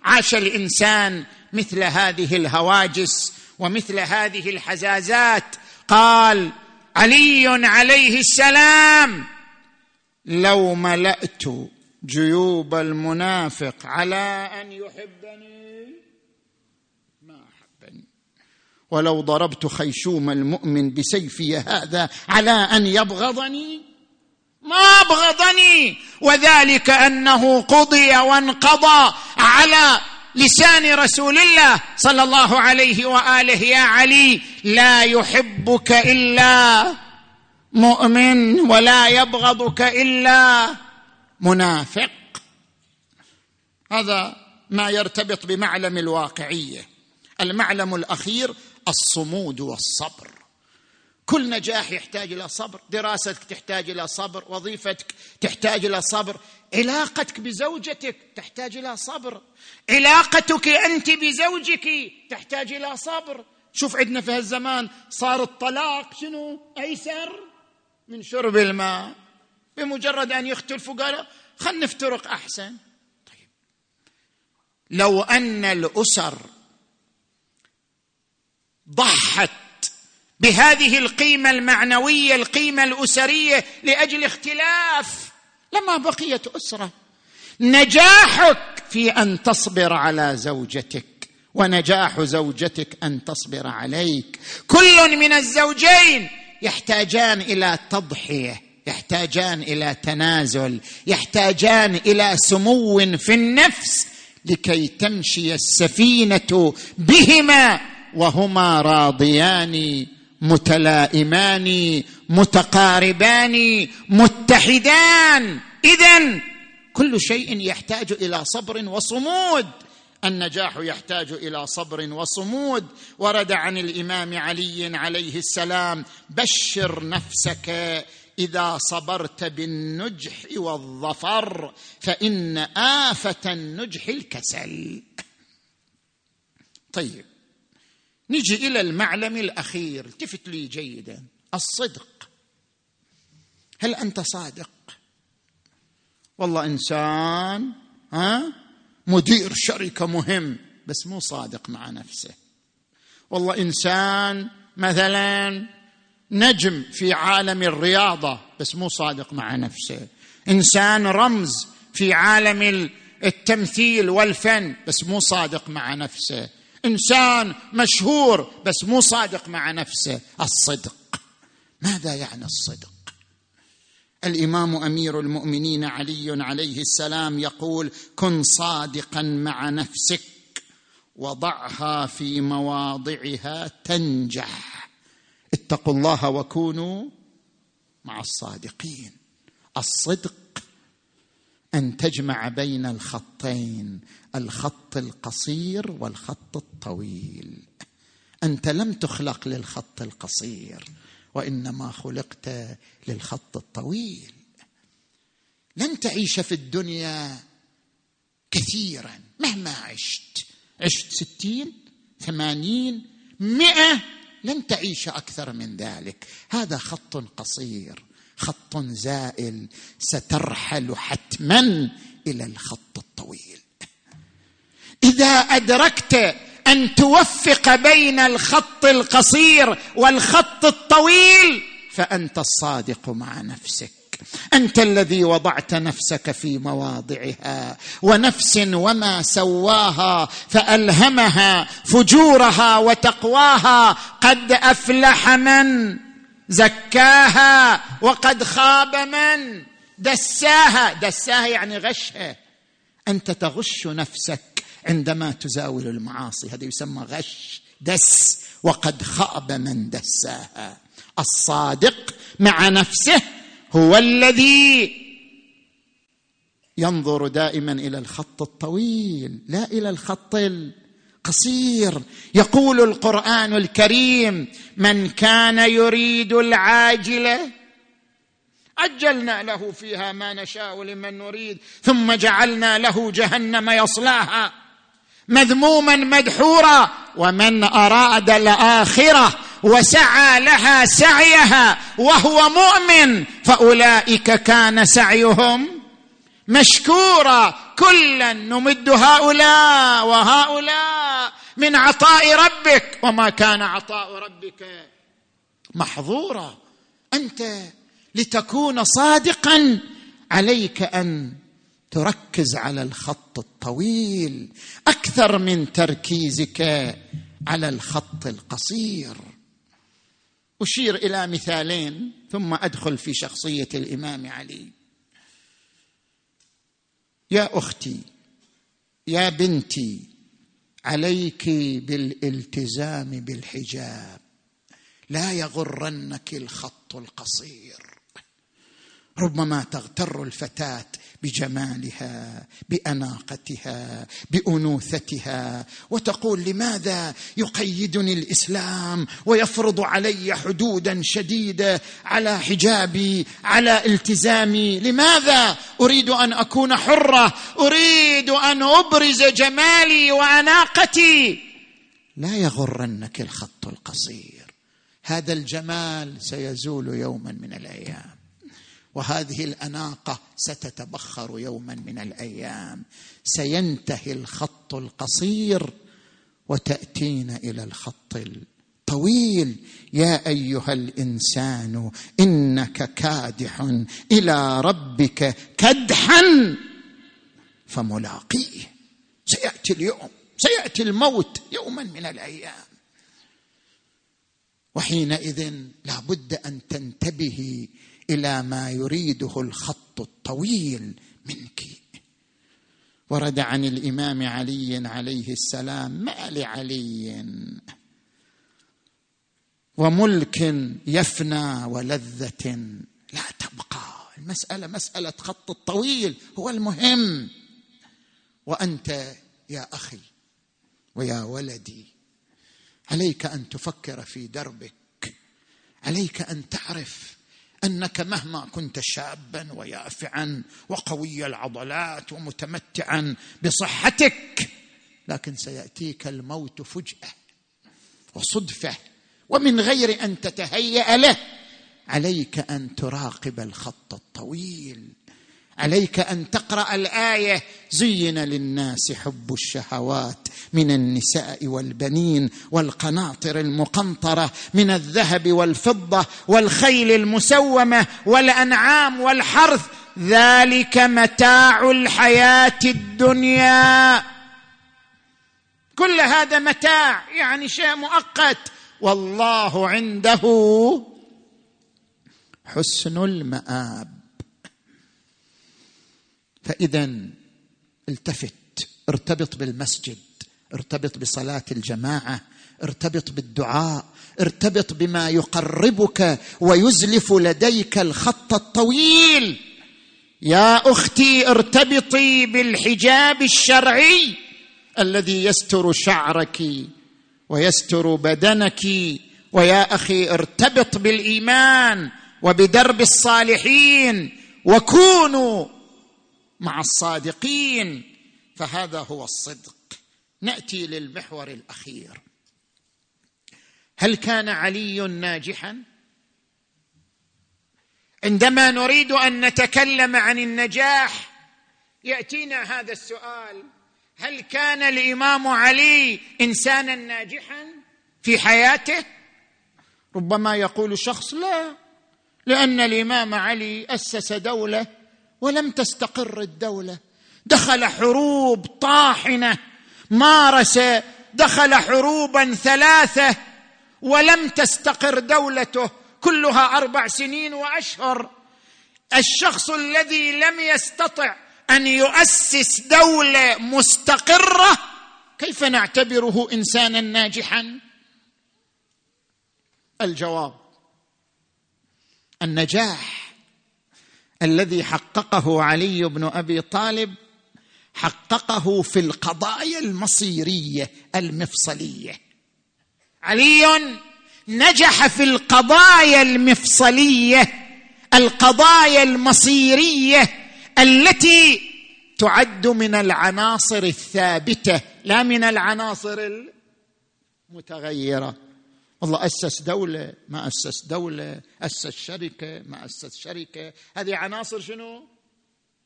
عاش الإنسان مثل هذه الهواجس ومثل هذه الحزازات. قال علي عليه السلام لو ملأت جيوب المنافق على أن يحبني. ولو ضربت خيشوم المؤمن بسيفي هذا على أن يبغضني؟ ما أبغضني! وذلك أنه قضي وانقضى على لسان رسول الله صلى الله عليه وآله يا علي لا يحبك إلا مؤمن ولا يبغضك إلا منافق. هذا ما يرتبط بمعلم الواقعية. المعلم الأخير الصمود والصبر. كل نجاح يحتاج إلى صبر دراستك تحتاج إلى صبر وظيفتك تحتاج إلى صبر علاقتك بزوجتك تحتاج إلى صبر علاقتك أنت بزوجك تحتاج إلى صبر. شوف عندنا في هالزمان صار الطلاق شنو؟ أيسر من شرب الماء بمجرد أن يختلفوا قالوا خلينا نفترق أحسن. طيب. لو أن الأسر ضحت بهذه القيمة المعنوية القيمة الأسرية لأجل اختلاف. لما بقيت أسرة نجاحك في أن تصبر على زوجتك ونجاح زوجتك أن تصبر عليك. كل من الزوجين يحتاجان إلى تضحية يحتاجان إلى تنازل يحتاجان إلى سمو في النفس لكي تمشي السفينة بهما. وهما راضيان متلائمان متقاربان متحدان. اذا كل شيء يحتاج إلى صبر وصمود. النجاح يحتاج إلى صبر وصمود. ورد عن الإمام علي عليه السلام بشر نفسك إذا صبرت بالنجح والظفر فإن آفة النجح الكسل. طيب. نجي إلى المعلم الأخير. التفت لي جيدا. الصدق. هل أنت صادق؟ والله إنسان ها مدير شركة مهم بس مو صادق مع نفسه. والله إنسان مثلا نجم في عالم الرياضة بس مو صادق مع نفسه. إنسان رمز في عالم التمثيل والفن بس مو صادق مع نفسه. إنسان مشهور بس مو صادق مع نفسه. الصدق. ماذا يعني الصدق؟ الإمام أمير المؤمنين علي عليه السلام يقول كن صادقا مع نفسك وضعها في مواضعها تنجح. اتقوا الله وكونوا مع الصادقين. الصدق أن تجمع بين الخطين. الخط القصير والخط الطويل. أنت لم تخلق للخط القصير وإنما خلقت للخط الطويل. لن تعيش في الدنيا كثيرا مهما عشت. عشت ستين ثمانين مئة لن تعيش أكثر من ذلك. هذا خط قصير خط زائل سترحل حتما إلى الخط الطويل. إذا أدركت أن توفق بين الخط القصير والخط الطويل فأنت الصادق مع نفسك. أنت الذي وضعت نفسك في مواضعها ونفس وما سواها فألهمها فجورها وتقواها. قد أفلح من؟ زكاها. وقد خاب من؟ دساها. دساها يعني غشها. أنت تغش نفسك. عندما تزاول المعاصي هذا يسمى غش دس وقد خاب من دساها. الصادق مع نفسه هو الذي ينظر دائما إلى الخط الطويل لا إلى الخط القصير. يقول القرآن الكريم من كان يريد العاجله عجلنا له فيها ما نشاء لمن نريد ثم جعلنا له جهنم يصلاها. مذموما مدحورا ومن أراد الآخرة وسعى لها سعيها وهو مؤمن فأولئك كان سعيهم مشكورا. كلا نمد هؤلاء وهؤلاء من عطاء ربك. وما كان عطاء ربك محظورا. أنت لتكون صادقا عليك أن تركز على الخط الطويل أكثر من تركيزك على الخط القصير. أشير إلى مثالين ثم أدخل في شخصية الإمام علي. يا أختي يا بنتي عليك بالالتزام بالحجاب. لا يغرنك الخط القصير. ربما تغتر الفتاة بجمالها بأناقتها بأنوثتها. وتقول لماذا يقيدني الإسلام ويفرض علي حدودا شديدة على حجابي على التزامي؟ لماذا أريد أن أكون حرة؟ أريد أن أبرز جمالي وأناقتي. لا يغرنك الخط القصير. هذا الجمال سيزول يوما من الأيام. وهذه الأناقة ستتبخر يوما من الأيام. سينتهي الخط القصير وتاتين إلى الخط الطويل. يا أيها الإنسان إنك كادح إلى ربك كدحا فملاقيه. سيأتي اليوم سيأتي الموت يوما من الأيام. وحينئذ لابد أن تنتبهي إلى ما يريده الخط الطويل منك. ورد عن الإمام علي عليه السلام ما لعلي؟ وملك يفنى ولذة لا تبقى. المسألة مسألة خط الطويل هو المهم. وأنت يا أخي ويا ولدي عليك أن تفكر في دربك عليك أن تعرف أنك مهما كنت شابا ويافعا وقوي العضلات ومتمتعا بصحتك لكن سيأتيك الموت فجأة وصدفة ومن غير أن تتهيأ له عليك أن تراقب الخط الطويل. عليك أن تقرأ الآية. زين للناس حب الشهوات من النساء والبنين والقناطر المقنطرة من الذهب والفضة والخيل المسومة والأنعام والحرث. ذلك متاع الحياة الدنيا. كل هذا متاع يعني شيء مؤقت. والله عنده حسن المآب. فإذا التفت ارتبط بالمسجد ارتبط بصلاة الجماعة ارتبط بالدعاء ارتبط بما يقربك ويزلف لديك الخط الطويل. يا أختي ارتبطي بالحجاب الشرعي الذي يستر شعرك ويستر بدنك. ويا أخي ارتبط بالإيمان وبدرب الصالحين. وكونوا مع الصادقين. فهذا هو الصدق. نأتي للمحور الأخير. هل كان علي ناجحا؟ عندما نريد أن نتكلم عن النجاح يأتينا هذا السؤال. هل كان الإمام علي انسانا ناجحا في حياته؟ ربما يقول شخص لا لأن الإمام علي أسس دولة ولم تستقر الدولة. دخل حروب طاحنة. مارس دخل حروبا ثلاثة. ولم تستقر دولته. كلها أربع سنين وأشهر. الشخص الذي لم يستطع أن يؤسس دولة مستقرة كيف نعتبره انسانا ناجحا؟ الجواب النجاح. الذي حققه علي بن أبي طالب حققه في القضايا المصيرية المفصلية. علي نجح في القضايا المفصلية القضايا المصيرية التي تعد من العناصر الثابتة لا من العناصر المتغيرة. والله أسس دولة ما أسس دولة أسس شركة ما أسس شركة. هذه عناصر شنو؟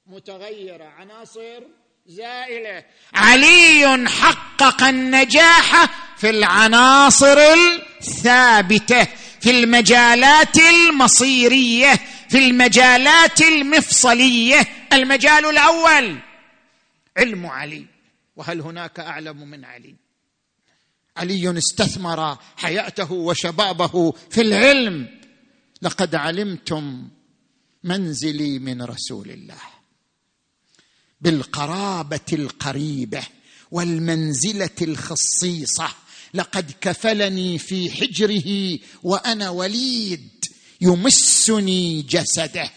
متغيرة عناصر زائلة. علي حقق النجاح في العناصر الثابتة في المجالات المصيرية في المجالات المفصلية. المجال الأول علم علي وهل هناك أعلم من علي؟ علي استثمر حياته وشبابه في العلم. لقد علمتم منزلي من رسول الله. بالقرابة القريبة والمنزلة الخصيصة. لقد كفلني في حجره وأنا وليد يمسني جسده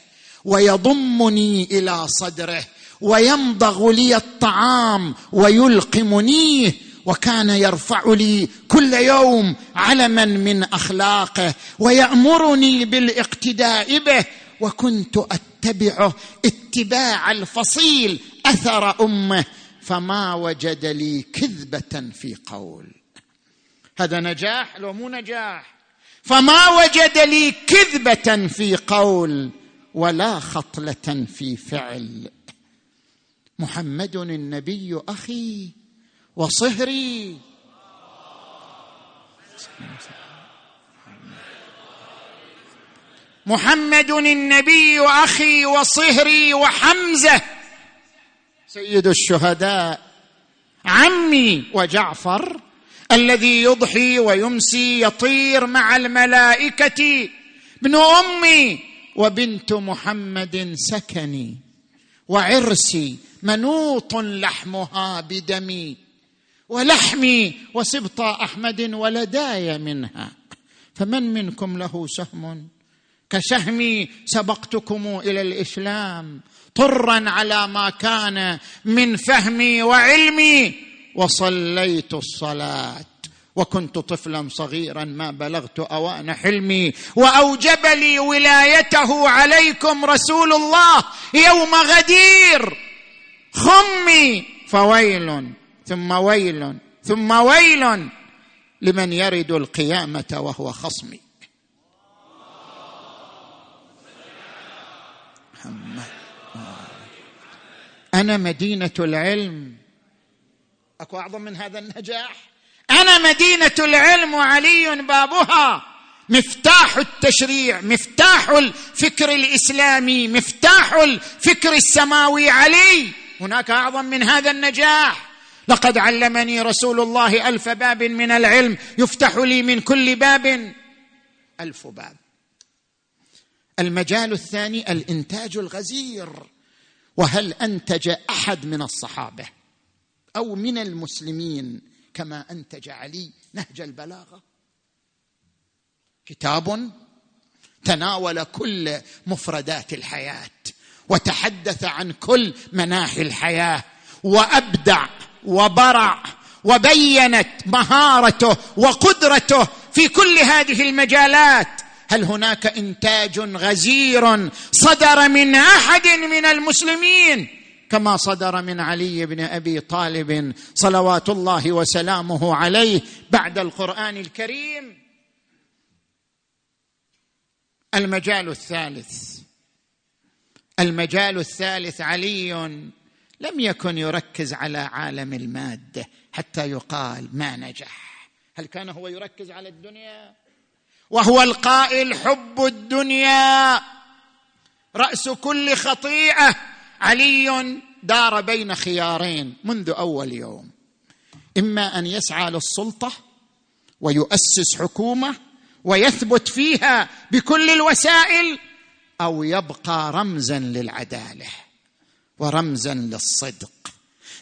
ويضمني إلى صدره ويمضغ لي الطعام ويلقمنيه وكان يرفع لي كل يوم علما من أخلاقه ويأمرني بالاقتداء به وكنت اتبعه اتباع الفصيل أثر أمه فما وجد لي كذبة في قول. هذا نجاح لو مو نجاح؟ فما وجد لي كذبة في قول ولا خطلة في فعل. محمد النبي أخي وصهري. محمد النبي أخي وصهري وحمزة. سيد الشهداء. عمي وجعفر الذي يضحي ويمسي يطير مع الملائكة. ابن أمي وبنت محمد سكني. وعرسي منوط لحمها بدمي. ولحمي وسبط أحمد ولداي منها. فمن منكم له سهم؟ كسهمي سبقتكم إلى الإسلام طرا على ما كان من فهمي وعلمي وصليت الصلاة. وكنت طفلا صغيرا ما بلغت أوان حلمي. وأوجب لي ولايته عليكم رسول الله يوم غدير. خمي فويل ثم ويل ثم ويل لمن يرد القيامة وهو خصمي أنا مدينة العلم. أكو أعظم من هذا النجاح؟ أنا مدينة العلم وعلي بابها. مفتاح التشريع مفتاح الفكر الإسلامي مفتاح الفكر السماوي علي. هناك أعظم من هذا النجاح. لقد علمني رسول الله ألف باب من العلم يفتح لي من كل باب. ألف باب. المجال الثاني الإنتاج الغزير. وهل أنتج أحد من الصحابة أو من المسلمين كما أنتج علي نهج البلاغة؟ كتاب تناول كل مفردات الحياة وتحدث عن كل مناحي الحياة وأبدع وبرع وبينت مهارته وقدرته في كل هذه المجالات. هل هناك إنتاج غزير صدر من أحد من المسلمين؟ كما صدر من علي بن أبي طالب صلوات الله وسلامه عليه بعد القرآن الكريم. المجال الثالث. المجال الثالث علي لم يكن يركز على عالم الماده حتى يقال ما نجح. هل كان هو يركز على الدنيا؟ وهو القائل حب الدنيا. رأس كل خطيئة. علي دار بين خيارين منذ أول يوم. إما أن يسعى للسلطة ويؤسس حكومة ويثبت فيها بكل الوسائل أو يبقى رمزا للعدالة. ورمزا للصدق.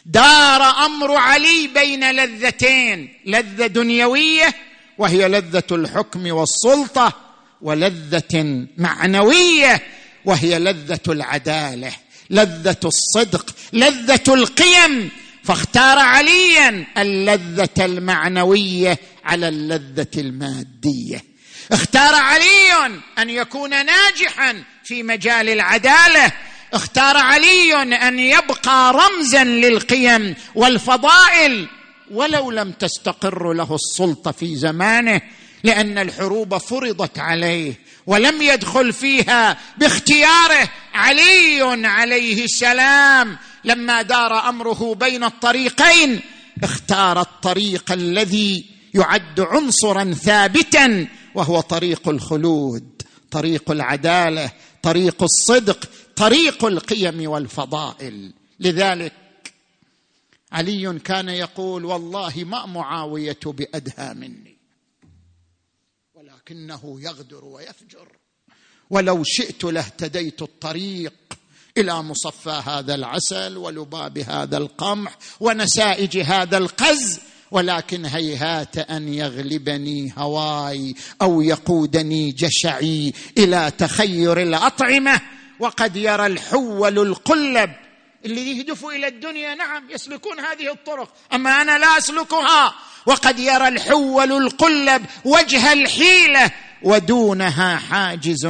دار أمر علي بين لذتين لذة دنيوية وهي لذة الحكم والسلطة ولذة معنوية وهي لذة العدالة لذة الصدق لذة القيم. فاختار عليا اللذة المعنوية على اللذة المادية. اختار علي أن يكون ناجحا في مجال العدالة اختار علي أن يبقى رمزا للقيم والفضائل ولو لم تستقر له السلطة في زمانه لأن الحروب فرضت عليه ولم يدخل فيها باختياره علي عليه السلام. لما دار أمره بين الطريقين اختار الطريق الذي يعد عنصرا ثابتا وهو طريق الخلود طريق العدالة طريق الصدق طريق القيم والفضائل. لذلك علي كان يقول والله ما معاوية بأدهى مني ولكنه يغدر ويفجر. ولو شئت لاهتديت الطريق إلى مصفى هذا العسل ولباب هذا القمح ونسائج هذا القز ولكن هيهات أن يغلبني هواي أو يقودني جشعي إلى تخير الأطعمة. وقد يرى الحول القلب. اللي يهدفوا إلى الدنيا نعم يسلكون هذه الطرق. أما أنا لا أسلكها. وقد يرى الحول القلب وجه الحيلة ودونها حاجز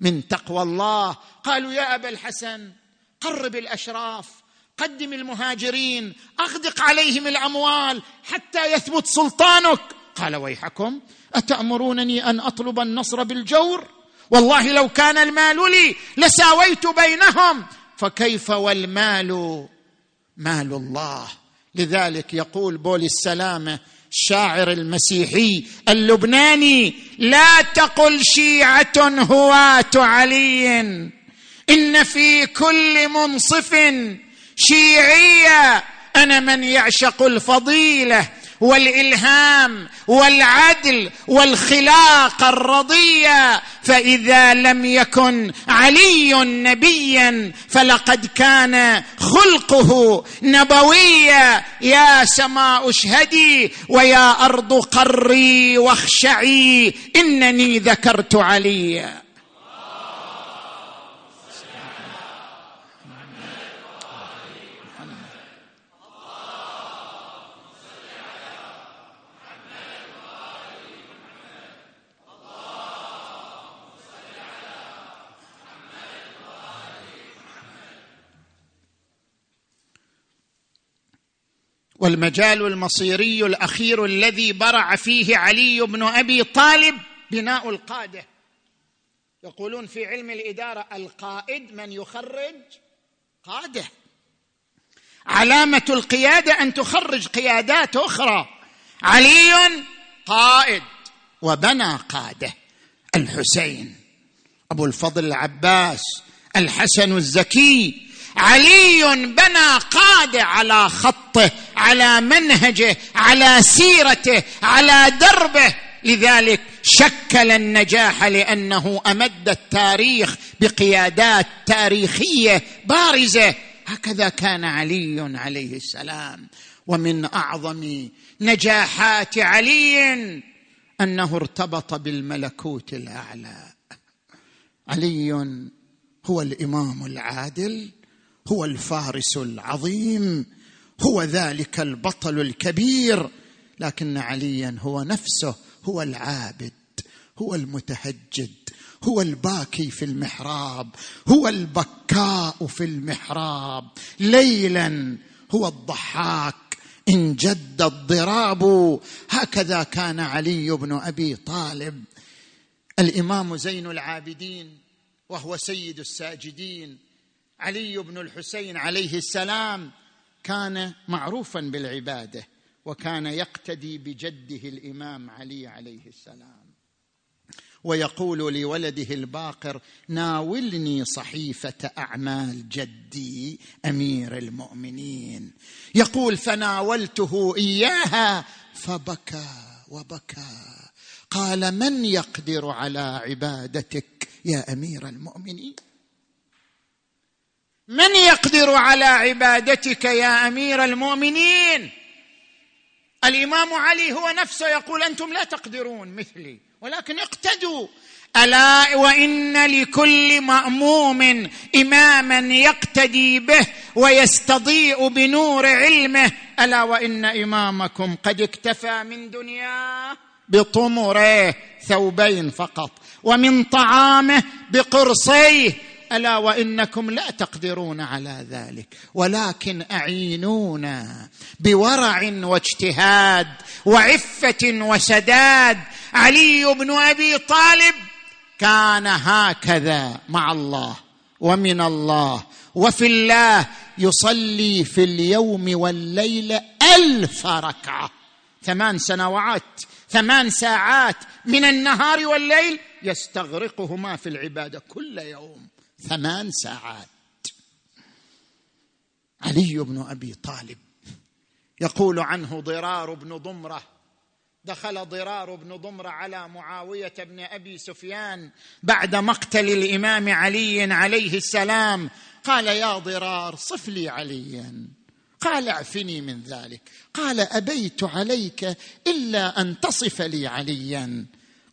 من تقوى الله. قالوا يا أبا الحسن قرب الأشراف قدم المهاجرين أغدق عليهم الأموال حتى يثبت سلطانك. قال ويحكم أتأمرونني أن أطلب النصر بالجور؟ والله لو كان المال لي لساويت بينهم. فكيف والمال؟ مال الله. لذلك يقول بول السلامة الشاعر المسيحي اللبناني لا تقل شيعة هواة علي. إن في كل منصف شيعية. أنا من يعشق الفضيلة. والإلهام والعدل والخلاق الرضيه فإذا لم يكن علي نبيا فلقد كان خلقه نبويا. يا سماء اشهدي ويا أرض قري واخشعي إنني ذكرت عليا والمجال المصيري الأخير الذي برع فيه علي بن أبي طالب بناء القادة. يقولون في علم الإدارة القائد من يخرج قادة. علامة القيادة أن تخرج قيادات أخرى. علي قائد وبنى قادة. الحسين أبو الفضل العباس الحسن الزكي علي بنى قادة على خطه على منهجه على سيرته على دربه. لذلك شكل النجاح لأنه أمد التاريخ بقيادات تاريخية بارزة. هكذا كان علي عليه السلام. ومن أعظم نجاحات علي أنه ارتبط بالملكوت الأعلى. علي هو الإمام العادل. هو الفارس العظيم هو ذلك البطل الكبير لكن عليا هو نفسه هو العابد هو المتهجد هو الباكي في المحراب هو البكاء في المحراب. ليلا هو الضحاك إن جد الضراب. هكذا كان علي بن أبي طالب الإمام زين العابدين وهو سيد الساجدين. علي بن الحسين عليه السلام كان معروفا بالعبادة وكان يقتدي بجده الإمام علي عليه السلام. ويقول لولده الباقر ناولني صحيفة أعمال جدي أمير المؤمنين. يقول فناولته إياها فبكى وبكى. قال من يقدر على عبادتك يا أمير المؤمنين؟ من يقدر على عبادتك يا أمير المؤمنين؟ الإمام علي هو نفسه يقول أنتم لا تقدرون مثلي ولكن اقتدوا. ألا وإن لكل مأموم إماما يقتدي به ويستضيء بنور علمه. ألا وإن إمامكم قد اكتفى من دنياه بطمره ثوبين فقط ومن طعامه بقرصيه ألا وإنكم لا تقدرون على ذلك. ولكن أعينونا بورع واجتهاد وعفة وسداد. علي بن أبي طالب كان هكذا مع الله ومن الله. وفي الله يصلي في اليوم والليله ألف ركعة. ثمان سنوات ثمان ساعات من النهار والليل يستغرقهما في العبادة كل يوم. ثمان ساعات. علي بن أبي طالب يقول عنه ضرار بن ضمرة. دخل ضرار بن ضمرة على معاوية بن أبي سفيان بعد مقتل الإمام علي عليه السلام. قال يا ضرار صف لي عليا. قال اعفني من ذلك. قال أبيت عليك إلا أن تصف لي عليا.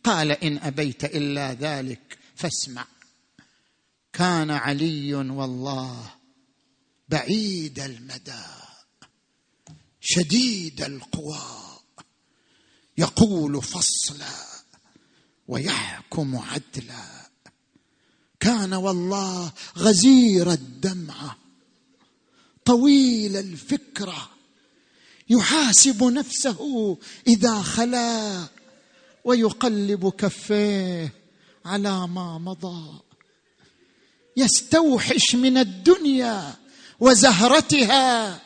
قال إن أبيت إلا ذلك فاسمع. كان علي والله بعيد المدى شديد القوى. يقول فصلا ويحكم عدلا. كان والله غزير الدمعه طويل الفكرة يحاسب نفسه إذا خلا ويقلب كفيه على ما مضى. يستوحش من الدنيا وزهرتها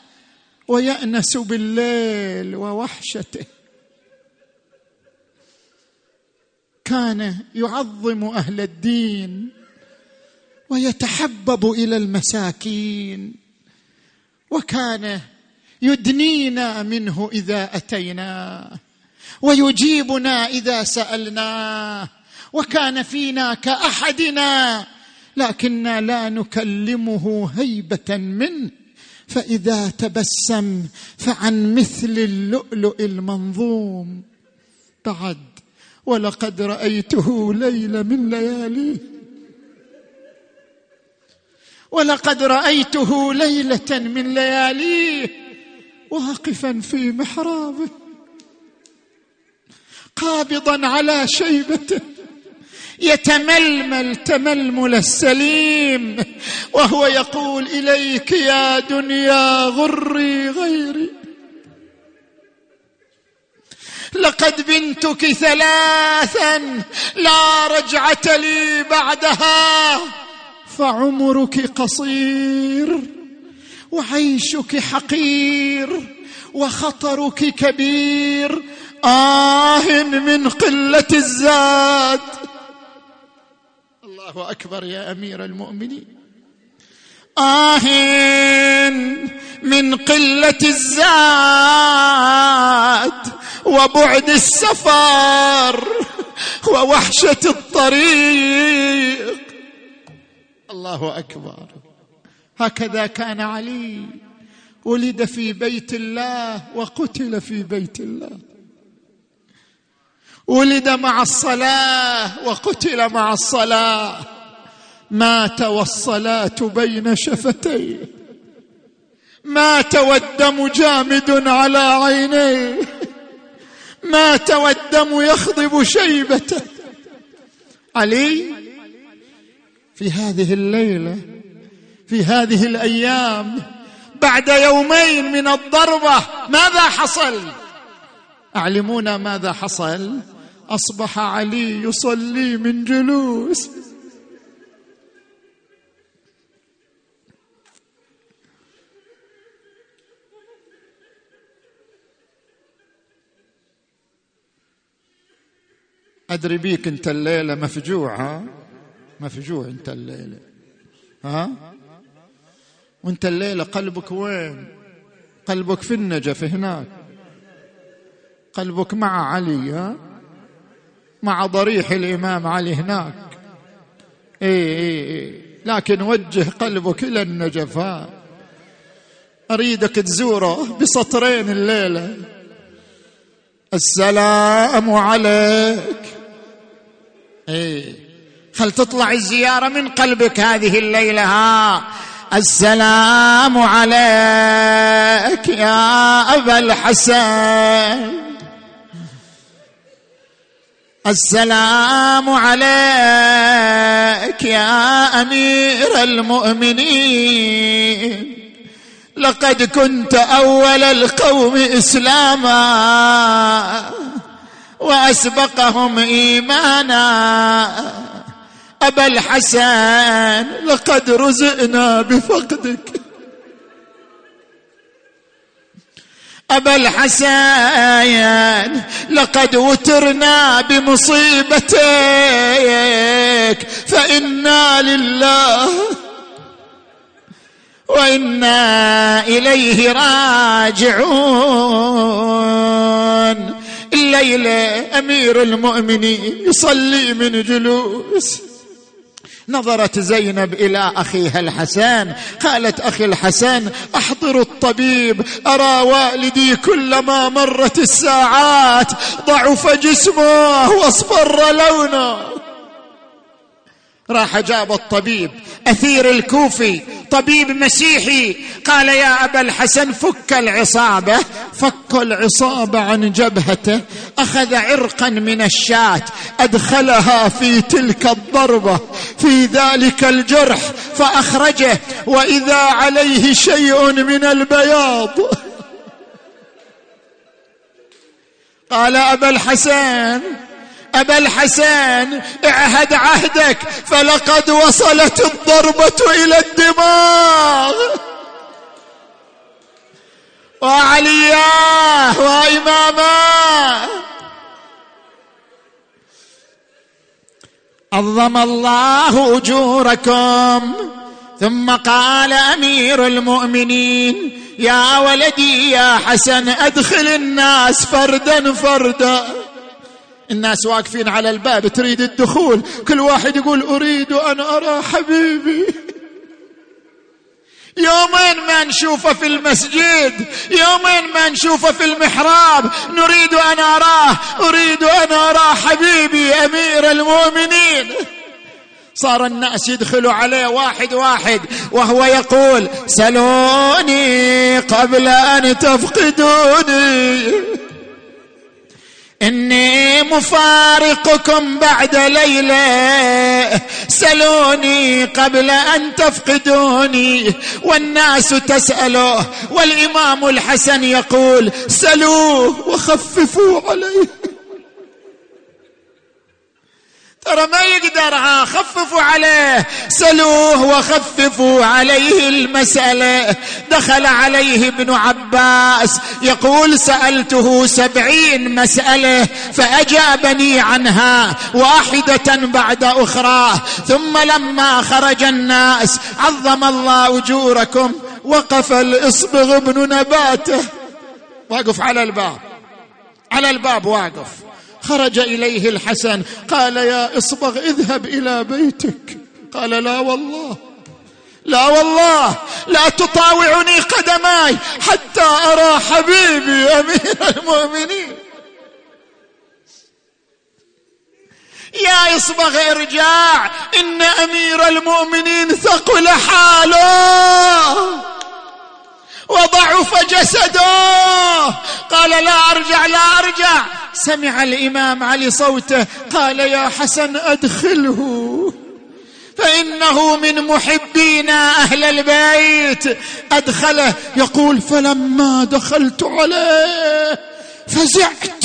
ويأنس بالليل ووحشته. كان يعظم أهل الدين ويتحبب إلى المساكين وكان يدنينا منه إذا اتيناه ويجيبنا إذا سالناه وكان فينا كأحدنا لكنا لا نكلمه هيبة منه. فإذا تبسم فعن مثل اللؤلؤ المنظوم. بعد ولقد رأيته ليله من لياليه ولقد رأيته ليلة من لياليه واقفا في محرابه. قابضا على شيبته. يتململ تململ السليم وهو يقول إليك يا دنيا غري غيري. لقد بنتك ثلاثا لا رجعة لي بعدها فعمرك قصير وعيشك حقير وخطرك كبير. آه من قلة الزاد الله أكبر يا أمير المؤمنين. آه من قلة الزاد وبعد السفر ووحشة الطريق. الله أكبر. هكذا كان علي. ولد في بيت الله وقتل في بيت الله. ولد مع الصلاة وقتل مع الصلاة. مات والصلاة بين شفتيه. مات والدم جامد على عينيه. مات والدم يخضب شيبته. علي في هذه الليلة في هذه الأيام بعد يومين من الضربة ماذا حصل؟ أعلمونا ماذا حصل؟ أصبح علي يصلي من جلوس. أدري بيك أنت الليلة مفجوع ها؟ مفجوع أنت الليلة ها؟ وأنت الليلة قلبك وين؟ قلبك في النجف هناك. قلبك مع علي ها؟ مع ضريح الإمام علي هناك. إيه إيه إيه. لكن وجه قلبك إلى النجف ها أريدك تزوره بسطرين الليلة. السلام عليك. إيه. خل تطلع الزيارة من قلبك هذه الليلة ها. السلام عليك يا أبا الحسن. السلام عليك يا أمير المؤمنين. لقد كنت أول القوم إسلاما وأسبقهم إيمانا. أبا الحسن لقد رزقنا بفقدك أبا الحسن لقد وترنا بمصيبتك فإنا لله وإنا إليه راجعون. الليلة أمير المؤمنين يصلي من جلوس. نظرت زينب إلى أخيها الحسن قالت أخي الحسن أحضر الطبيب أرى والدي كلما مرت الساعات ضعف جسمه وأصفر لونه. راح جاب الطبيب. أثير الكوفي طبيب مسيحي قال يا أبا الحسن فك العصابة فك العصابة عن جبهته أخذ عرقا من الشاة أدخلها في تلك الضربة في ذلك الجرح فأخرجه وإذا عليه شيء من البياض. قال أبا الحسن أبا الحسن اعهد عهدك فلقد وصلت الضربة إلى الدماغ. وعلياه وإماما. عظم الله أجوركم. ثم قال أمير المؤمنين يا ولدي يا حسن أدخل الناس فردا فردا. الناس واقفين على الباب تريد الدخول. كل واحد يقول أريد أن أرى حبيبي. يومين ما نشوفه في المسجد. يومين ما نشوفه في المحراب. نريد أن أراه. أريد أن أرى حبيبي أمير المؤمنين. صار الناس يدخلوا عليه واحد واحد. وهو يقول سلوني قبل أن تفقدوني. إني مفارقكم بعد ليلة. سلوني قبل أن تفقدوني. والناس تسأله والإمام الحسن يقول سلوه وخففوا عليه. ترى ما يقدر خففوا عليه. سلوه وخففوا عليه المسألة. دخل عليه ابن عباس. يقول سألته سبعين مسألة فأجابني عنها واحدة بعد أخرى. ثم لما خرج الناس عظم الله أجوركم وقف الإصبغ ابن نباته. واقف على الباب. على الباب واقف. خرج إليه الحسن قال يا إصبغ اذهب إلى بيتك. قال لا والله لا والله لا تطاوعني قدماي حتى أرى حبيبي أمير المؤمنين. يا إصبغ ارجاع إن أمير المؤمنين ثقل حاله. وضعف جسده. قال لا أرجع لا أرجع. سمع الإمام علي صوته. قال يا حسن أدخله. فإنه من محبينا أهل البيت. أدخله. يقول فلما دخلت عليه فزعت.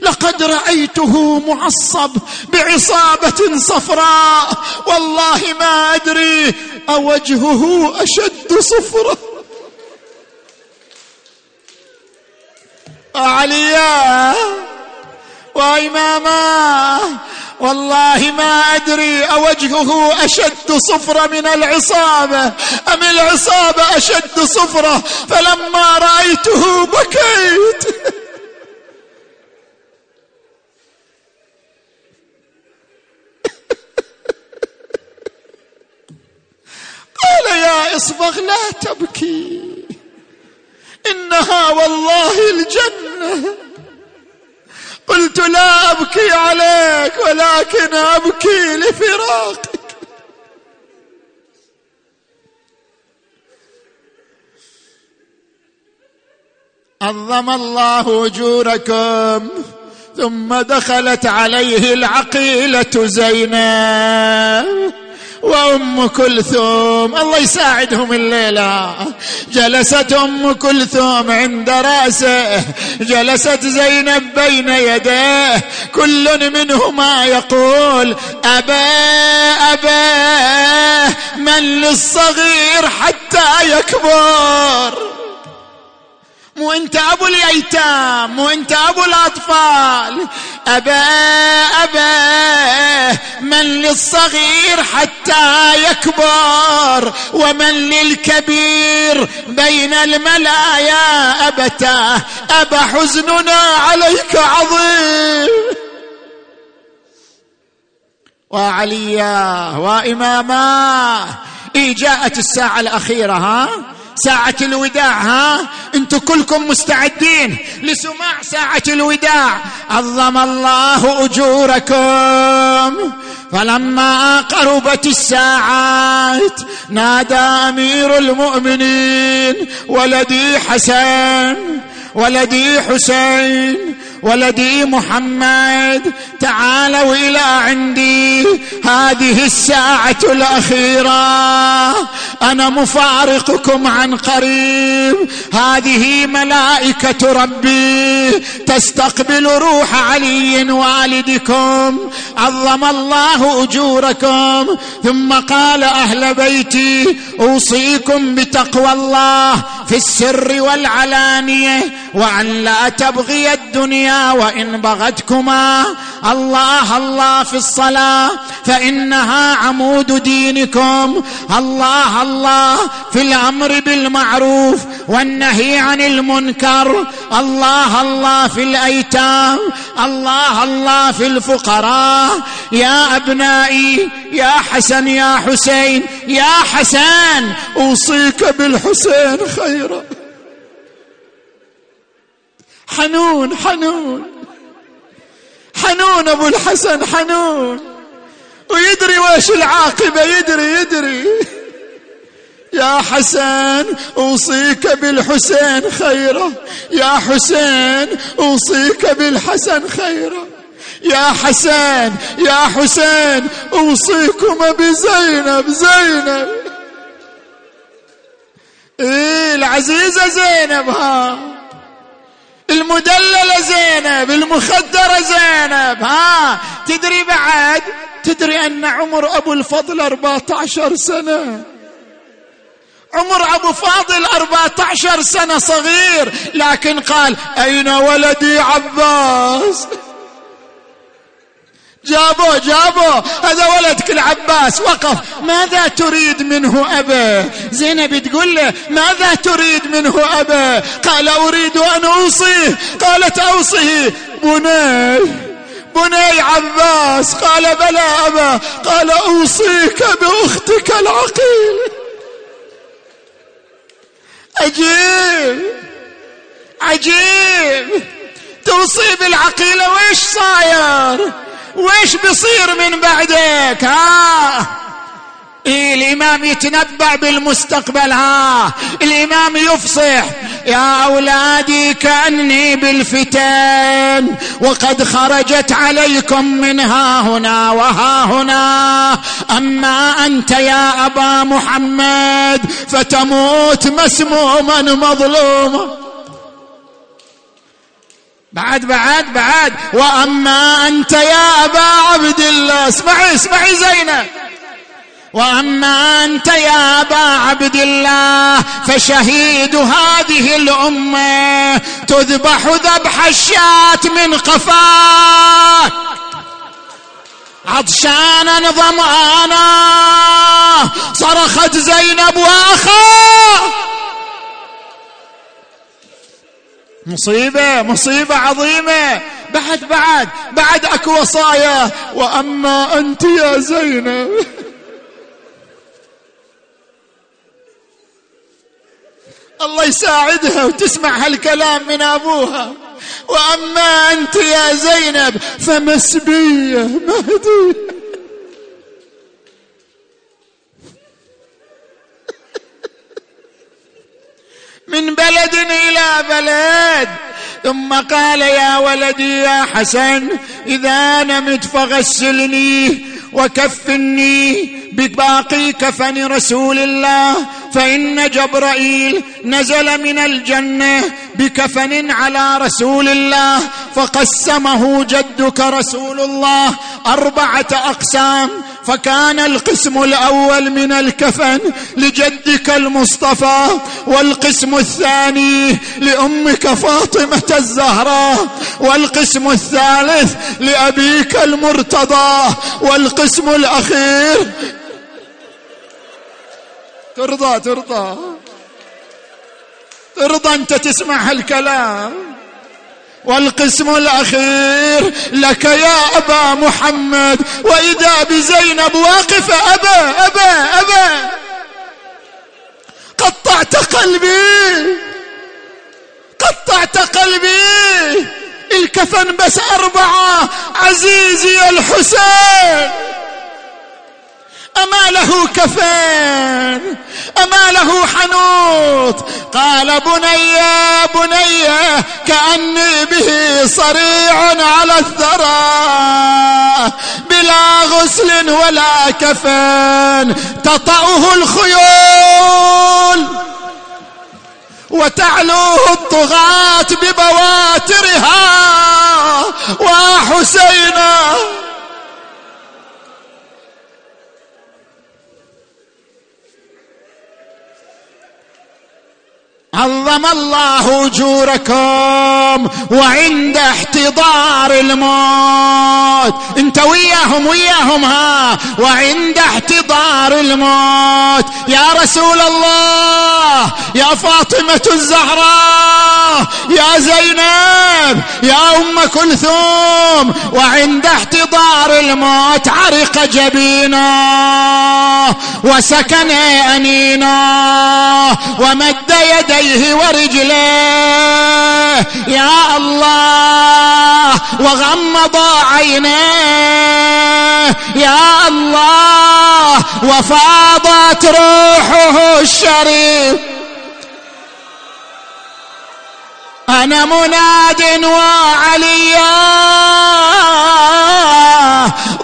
لقد رأيته معصب بعصابة صفراء. والله ما أدري أوجهه أشد صفرة. عليا وإماما. والله ما أدري أوجهه أشد صفرة من العصابة. أم العصابة أشد صفرة؟ فلما رأيته بكيت. قال يا إصبغ لا تبكي. إنها والله الجنة. قلت لا أبكي عليك ولكن أبكي لفراقك. عظم الله أجوركم ثم دخلت عليه العقيلة زينب. وأم كلثوم الله يساعدهم الليلة. جلست أم كلثوم عند رأسه جلست زينب بين يديه. كل منهما يقول أبا أبا من للصغير حتى يكبر. مو انت ابو الايتام مو انت ابو الأطفال. أبا أبا من للصغير حتى يكبر ومن للكبير بين الملايا. ابتاه أبا حزننا عليك عظيم. وعليا وإماما. إيه جاءت الساعة الأخيرة ها؟ ساعة الوداع ها؟ أنتم كلكم مستعدين لسماع ساعة الوداع. عظم الله أجوركم. فلما قربت الساعات نادى أمير المؤمنين ولدي حسن ولدي حسين ولدي محمد تعالوا إلى عندي. هذه الساعة الأخيرة. أنا مفارقكم عن قريب. هذه ملائكة ربي. تستقبل روح علي والدكم. عظم الله أجوركم. ثم قال أهل بيتي أوصيكم بتقوى الله في السر والعلانية وأن لا تبغي الدنيا وإن بغتكما. الله الله في الصلاة فإنها عمود دينكم. الله الله في الأمر بالمعروف والنهي عن المنكر. الله الله في الأيتام. الله الله في الفقراء. يا أبنائي يا حسن يا حسين يا حسن أوصيك بالحسين خيرا. حنون حنون. حنون أبو الحسن حنون. ويدري ويش العاقبة يدري يدري. يا حسن أوصيك بالحسين خيرا يا حسين أوصيك بالحسن خيرا يا حسن يا حسين أوصيكم بزينب زينب. إيه العزيزة زينب ها. المدللة زينب المخدرة زينب ها؟ تدري بعد؟ تدري أن عمر أبو الفضل 14 سنة. عمر أبو فاضل أربعة عشر سنة صغير لكن قال أين ولدي عباس؟ جابوه جابوه هذا ولدك العباس وقف. ماذا تريد منه أبا؟ زينب تقول له ماذا تريد منه أبا؟ قال أريد أن أوصيه. قالت أوصيه. بني الناس قال بلى أبا. قال أوصيك بأختك العقيل. عجيب. عجيب. توصي بالعقيلة ويش صاير؟ ويش بيصير من بعدك؟ ها؟ إيه الإمام يتنبأ بالمستقبل ها؟ الإمام يفصح يا أولادي كأني بالفتن وقد خرجت عليكم من ها هنا وها هنا. أما أنت يا أبا محمد فتموت مسموما مظلوما. بعد بعد بعد. وأما أنت يا أبا عبد الله اسمعي اسمعي زينب. وأما أنت يا أبا عبد الله فشهيد هذه الأمة تذبح ذبح الشاة من قفاك عطشانا ظمآنا صرخت زينب واخاه مصيبة مصيبة عظيمة. بعد بعد بعد أكو وصايا. وأما أنت يا زينب. الله يساعدها وتسمع هالكلام من أبوها. وأما أنت يا زينب فمسبية مهدية. من بلد إلى بلد. ثم قال يا ولدي يا حسن إذا نمت فغسلني وكفني بباقي كفن رسول الله فإن جبرائيل نزل من الجنة بكفن على رسول الله. فقسمه جدك رسول الله أربعة أقسام فكان القسم الأول من الكفن لجدك المصطفى والقسم الثاني لأمك فاطمة الزهراء والقسم الثالث لأبيك المرتضى والقسم الأخير ترضى ترضى ترضى أنت تسمع هالكلام. والقسم الأخير لك يا أبا محمد وإذا بزينب واقفه أبا أبا أبا. قطعت قلبي قطعت قلبي. الكفن بس أربعة عزيزي الحسين. أما له كفان أما له حنوط قال بني بني كأني به صريع على الثرى. بلا غسل ولا كفان تطأه الخيول. وتعلوه الطغاة ببواترها. وحسينا عظم الله أجوركم وعند احتضار الموت. انت وياهم وياهم ها. وعند احتضار الموت. يا رسول الله يا فاطمة الزهراء يا زينب يا أم كلثوم. وعند احتضار الموت عرق جبينا وسكن انينا ومد يديه يديه ورجليه يا الله وغمض عينيه يا الله وفاضت روحه الشريف. أنا مناد وعليا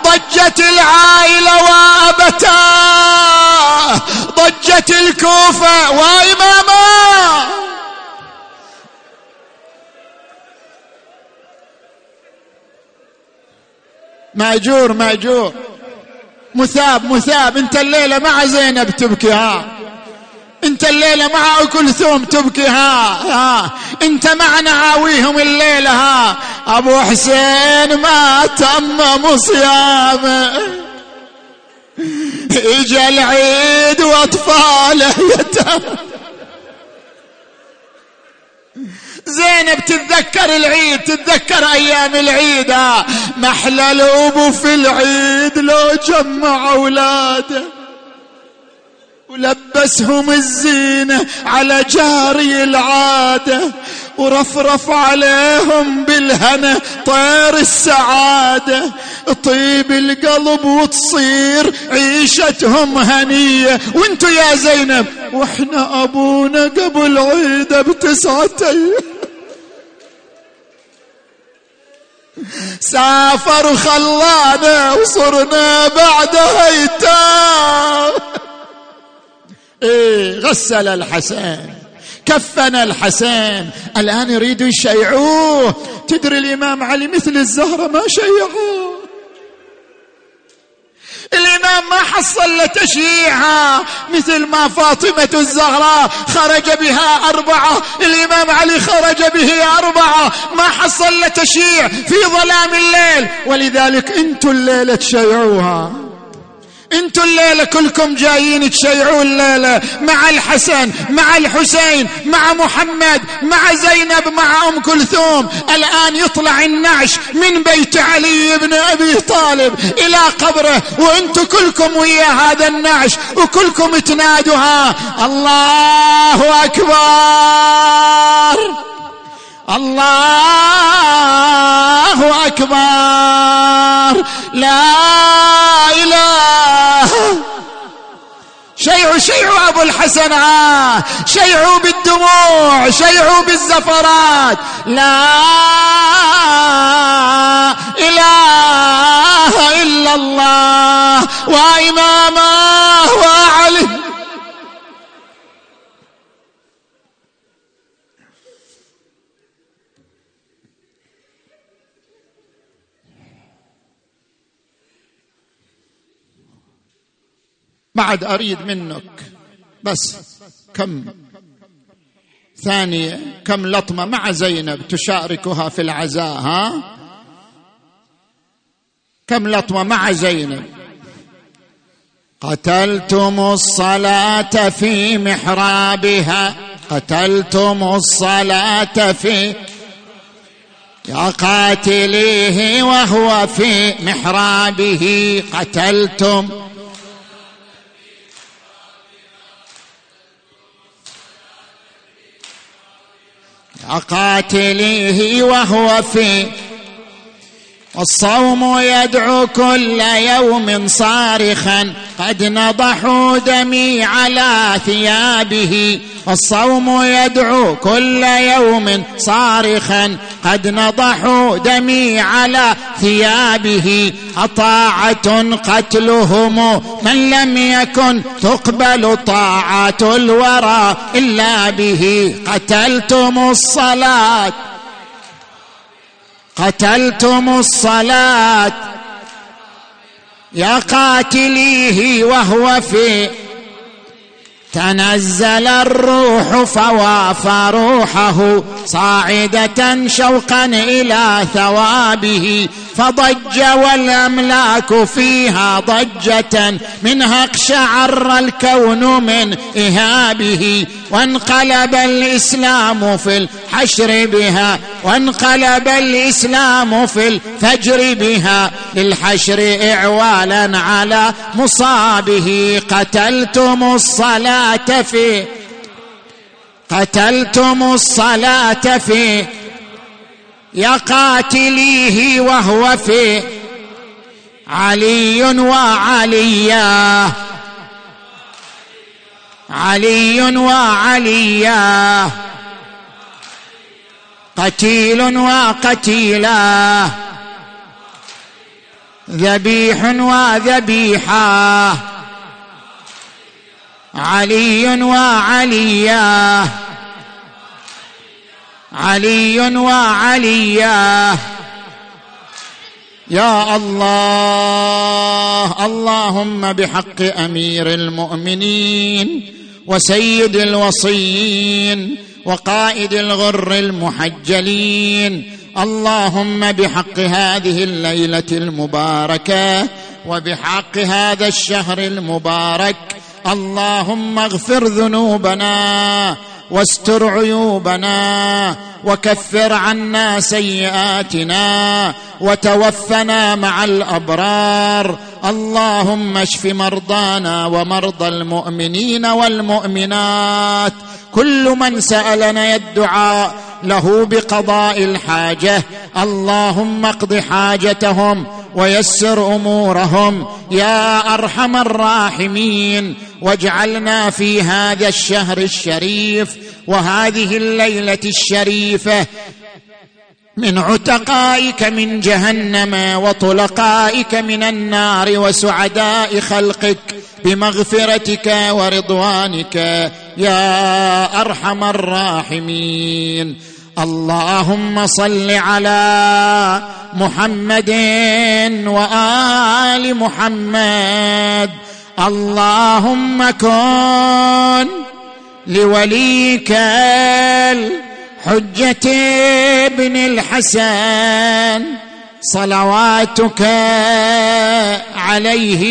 ضجت العائلة وابتا ضجت الكوفة وإماما ماجور ماجور. مثاب مثاب. انت الليلة مع زينب تبكي ها. انت الليلة مع كلثوم تبكي ها ها. انت مع نعاويهم الليلة ها. أبو حسين ما تم صيامه إجا العيد وأطفاله يتم. زينب تتذكر العيد تتذكر أيام العيد. محلى الابو في العيد لو جمع أولاده. ولبسهم الزينة على جاري العادة. ورفرف عليهم بالهنا طير السعادة. طيب القلب وتصير عيشتهم هنية. وانتو يا زينب وإحنا أبونا قبل عيدة بتسعة أيام. سافر وخلانا وصرنا بعدها ايتام إيه غسل الحسن كفن الحسن الآن يريدوا يشيعوه. تدري الإمام علي مثل الزهرة ما شيعوه. الإمام ما حصل له مثل ما فاطمة الزهراء خرج بها أربعة الإمام علي خرج به أربعة ما حصل له في ظلام الليل. ولذلك أنتوا الليلة تشيعوها. أنتوا الليلة كلكم جايين تشيعوا الليلة مع الحسن مع الحسين مع محمد مع زينب مع أم كلثوم. الآن يطلع النعش من بيت علي بن أبي طالب إلى قبره وانتوا كلكم ويا هذا النعش وكلكم تنادها الله أكبر! الله أكبر. لا إله. شيعوا شيعوا أبو الحسن. آه. شيعوا بالدموع شيعوا بالزفرات. لا إله إلا الله. وإمامه وعلي بعد أريد منك. بس كم ثانية. كم لطمة مع زينب تشاركها في العزاء ها؟ كم لطمة مع زينب؟ قتلتم الصلاة في محرابها. قتلتم الصلاة في يا قاتليه وهو في محرابه. قتلتم قاتليه وهو في الصوم يدعو كل يوم صارخا. قد نضحوا دمي على ثيابه. الصوم يدعو كل يوم صارخا. قد نضحوا دمي على ثيابه. أطاعة قتلهم. من لم يكن تقبل طاعة الورى إلا به. قتلتم الصلاة. قتلتم الصلاة يا قاتليه وهو في تنزل الروح فوافى روحه صاعدة شوقا إلى ثوابه فضج والأملاك فيها ضجة منها اقشعر الكون من إهابه وانقلب الإسلام في الحشر بها وانقلب الإسلام في الفجر بها للحشر إعوالا على مصابه قتلتم الصلاة في قتلتم الصلاة في يا قاتليه وهو في علي وعليا. علي وعليا. قتيل وقتيلا. ذبيح وذبيحا. علي وعليا. علي وعليا. يا الله اللهم بحق أمير المؤمنين وسيد الوصيين وقائد الغر المحجلين. اللهم بحق هذه الليلة المباركة وبحق هذا الشهر المبارك اللهم اغفر ذنوبنا واستر عيوبنا وكفر عنا سيئاتنا وتوفنا مع الأبرار اللهم اشف مرضانا ومرضى المؤمنين والمؤمنات كل من سألنا الدعاء له بقضاء الحاجة. اللهم اقض حاجتهم ويسر أمورهم. يا أرحم الراحمين. واجعلنا في هذا الشهر الشريف وهذه الليلة الشريفة من عتقائك من جهنم وطلقائك من النار وسعداء خلقك بمغفرتك ورضوانك يا أرحم الراحمين. اللهم صل على محمد وآل محمد. اللهم كن لوليك الحجه ابن الحسن صلواتك عليه.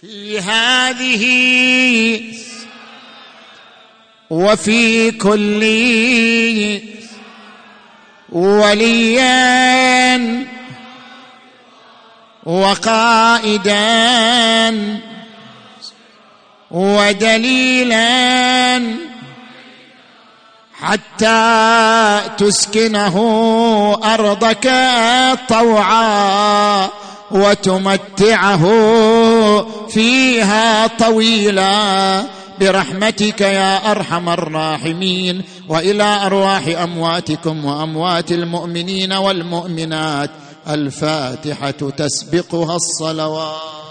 في هذه وفي كل وليا وقائدا ودليلا حتى تسكنه أرضك طوعا وتمتعه فيها طويلا. برحمتك يا أرحم الراحمين وإلى أرواح أمواتكم وأموات المؤمنين والمؤمنات الفاتحة تسبقها الصلوات.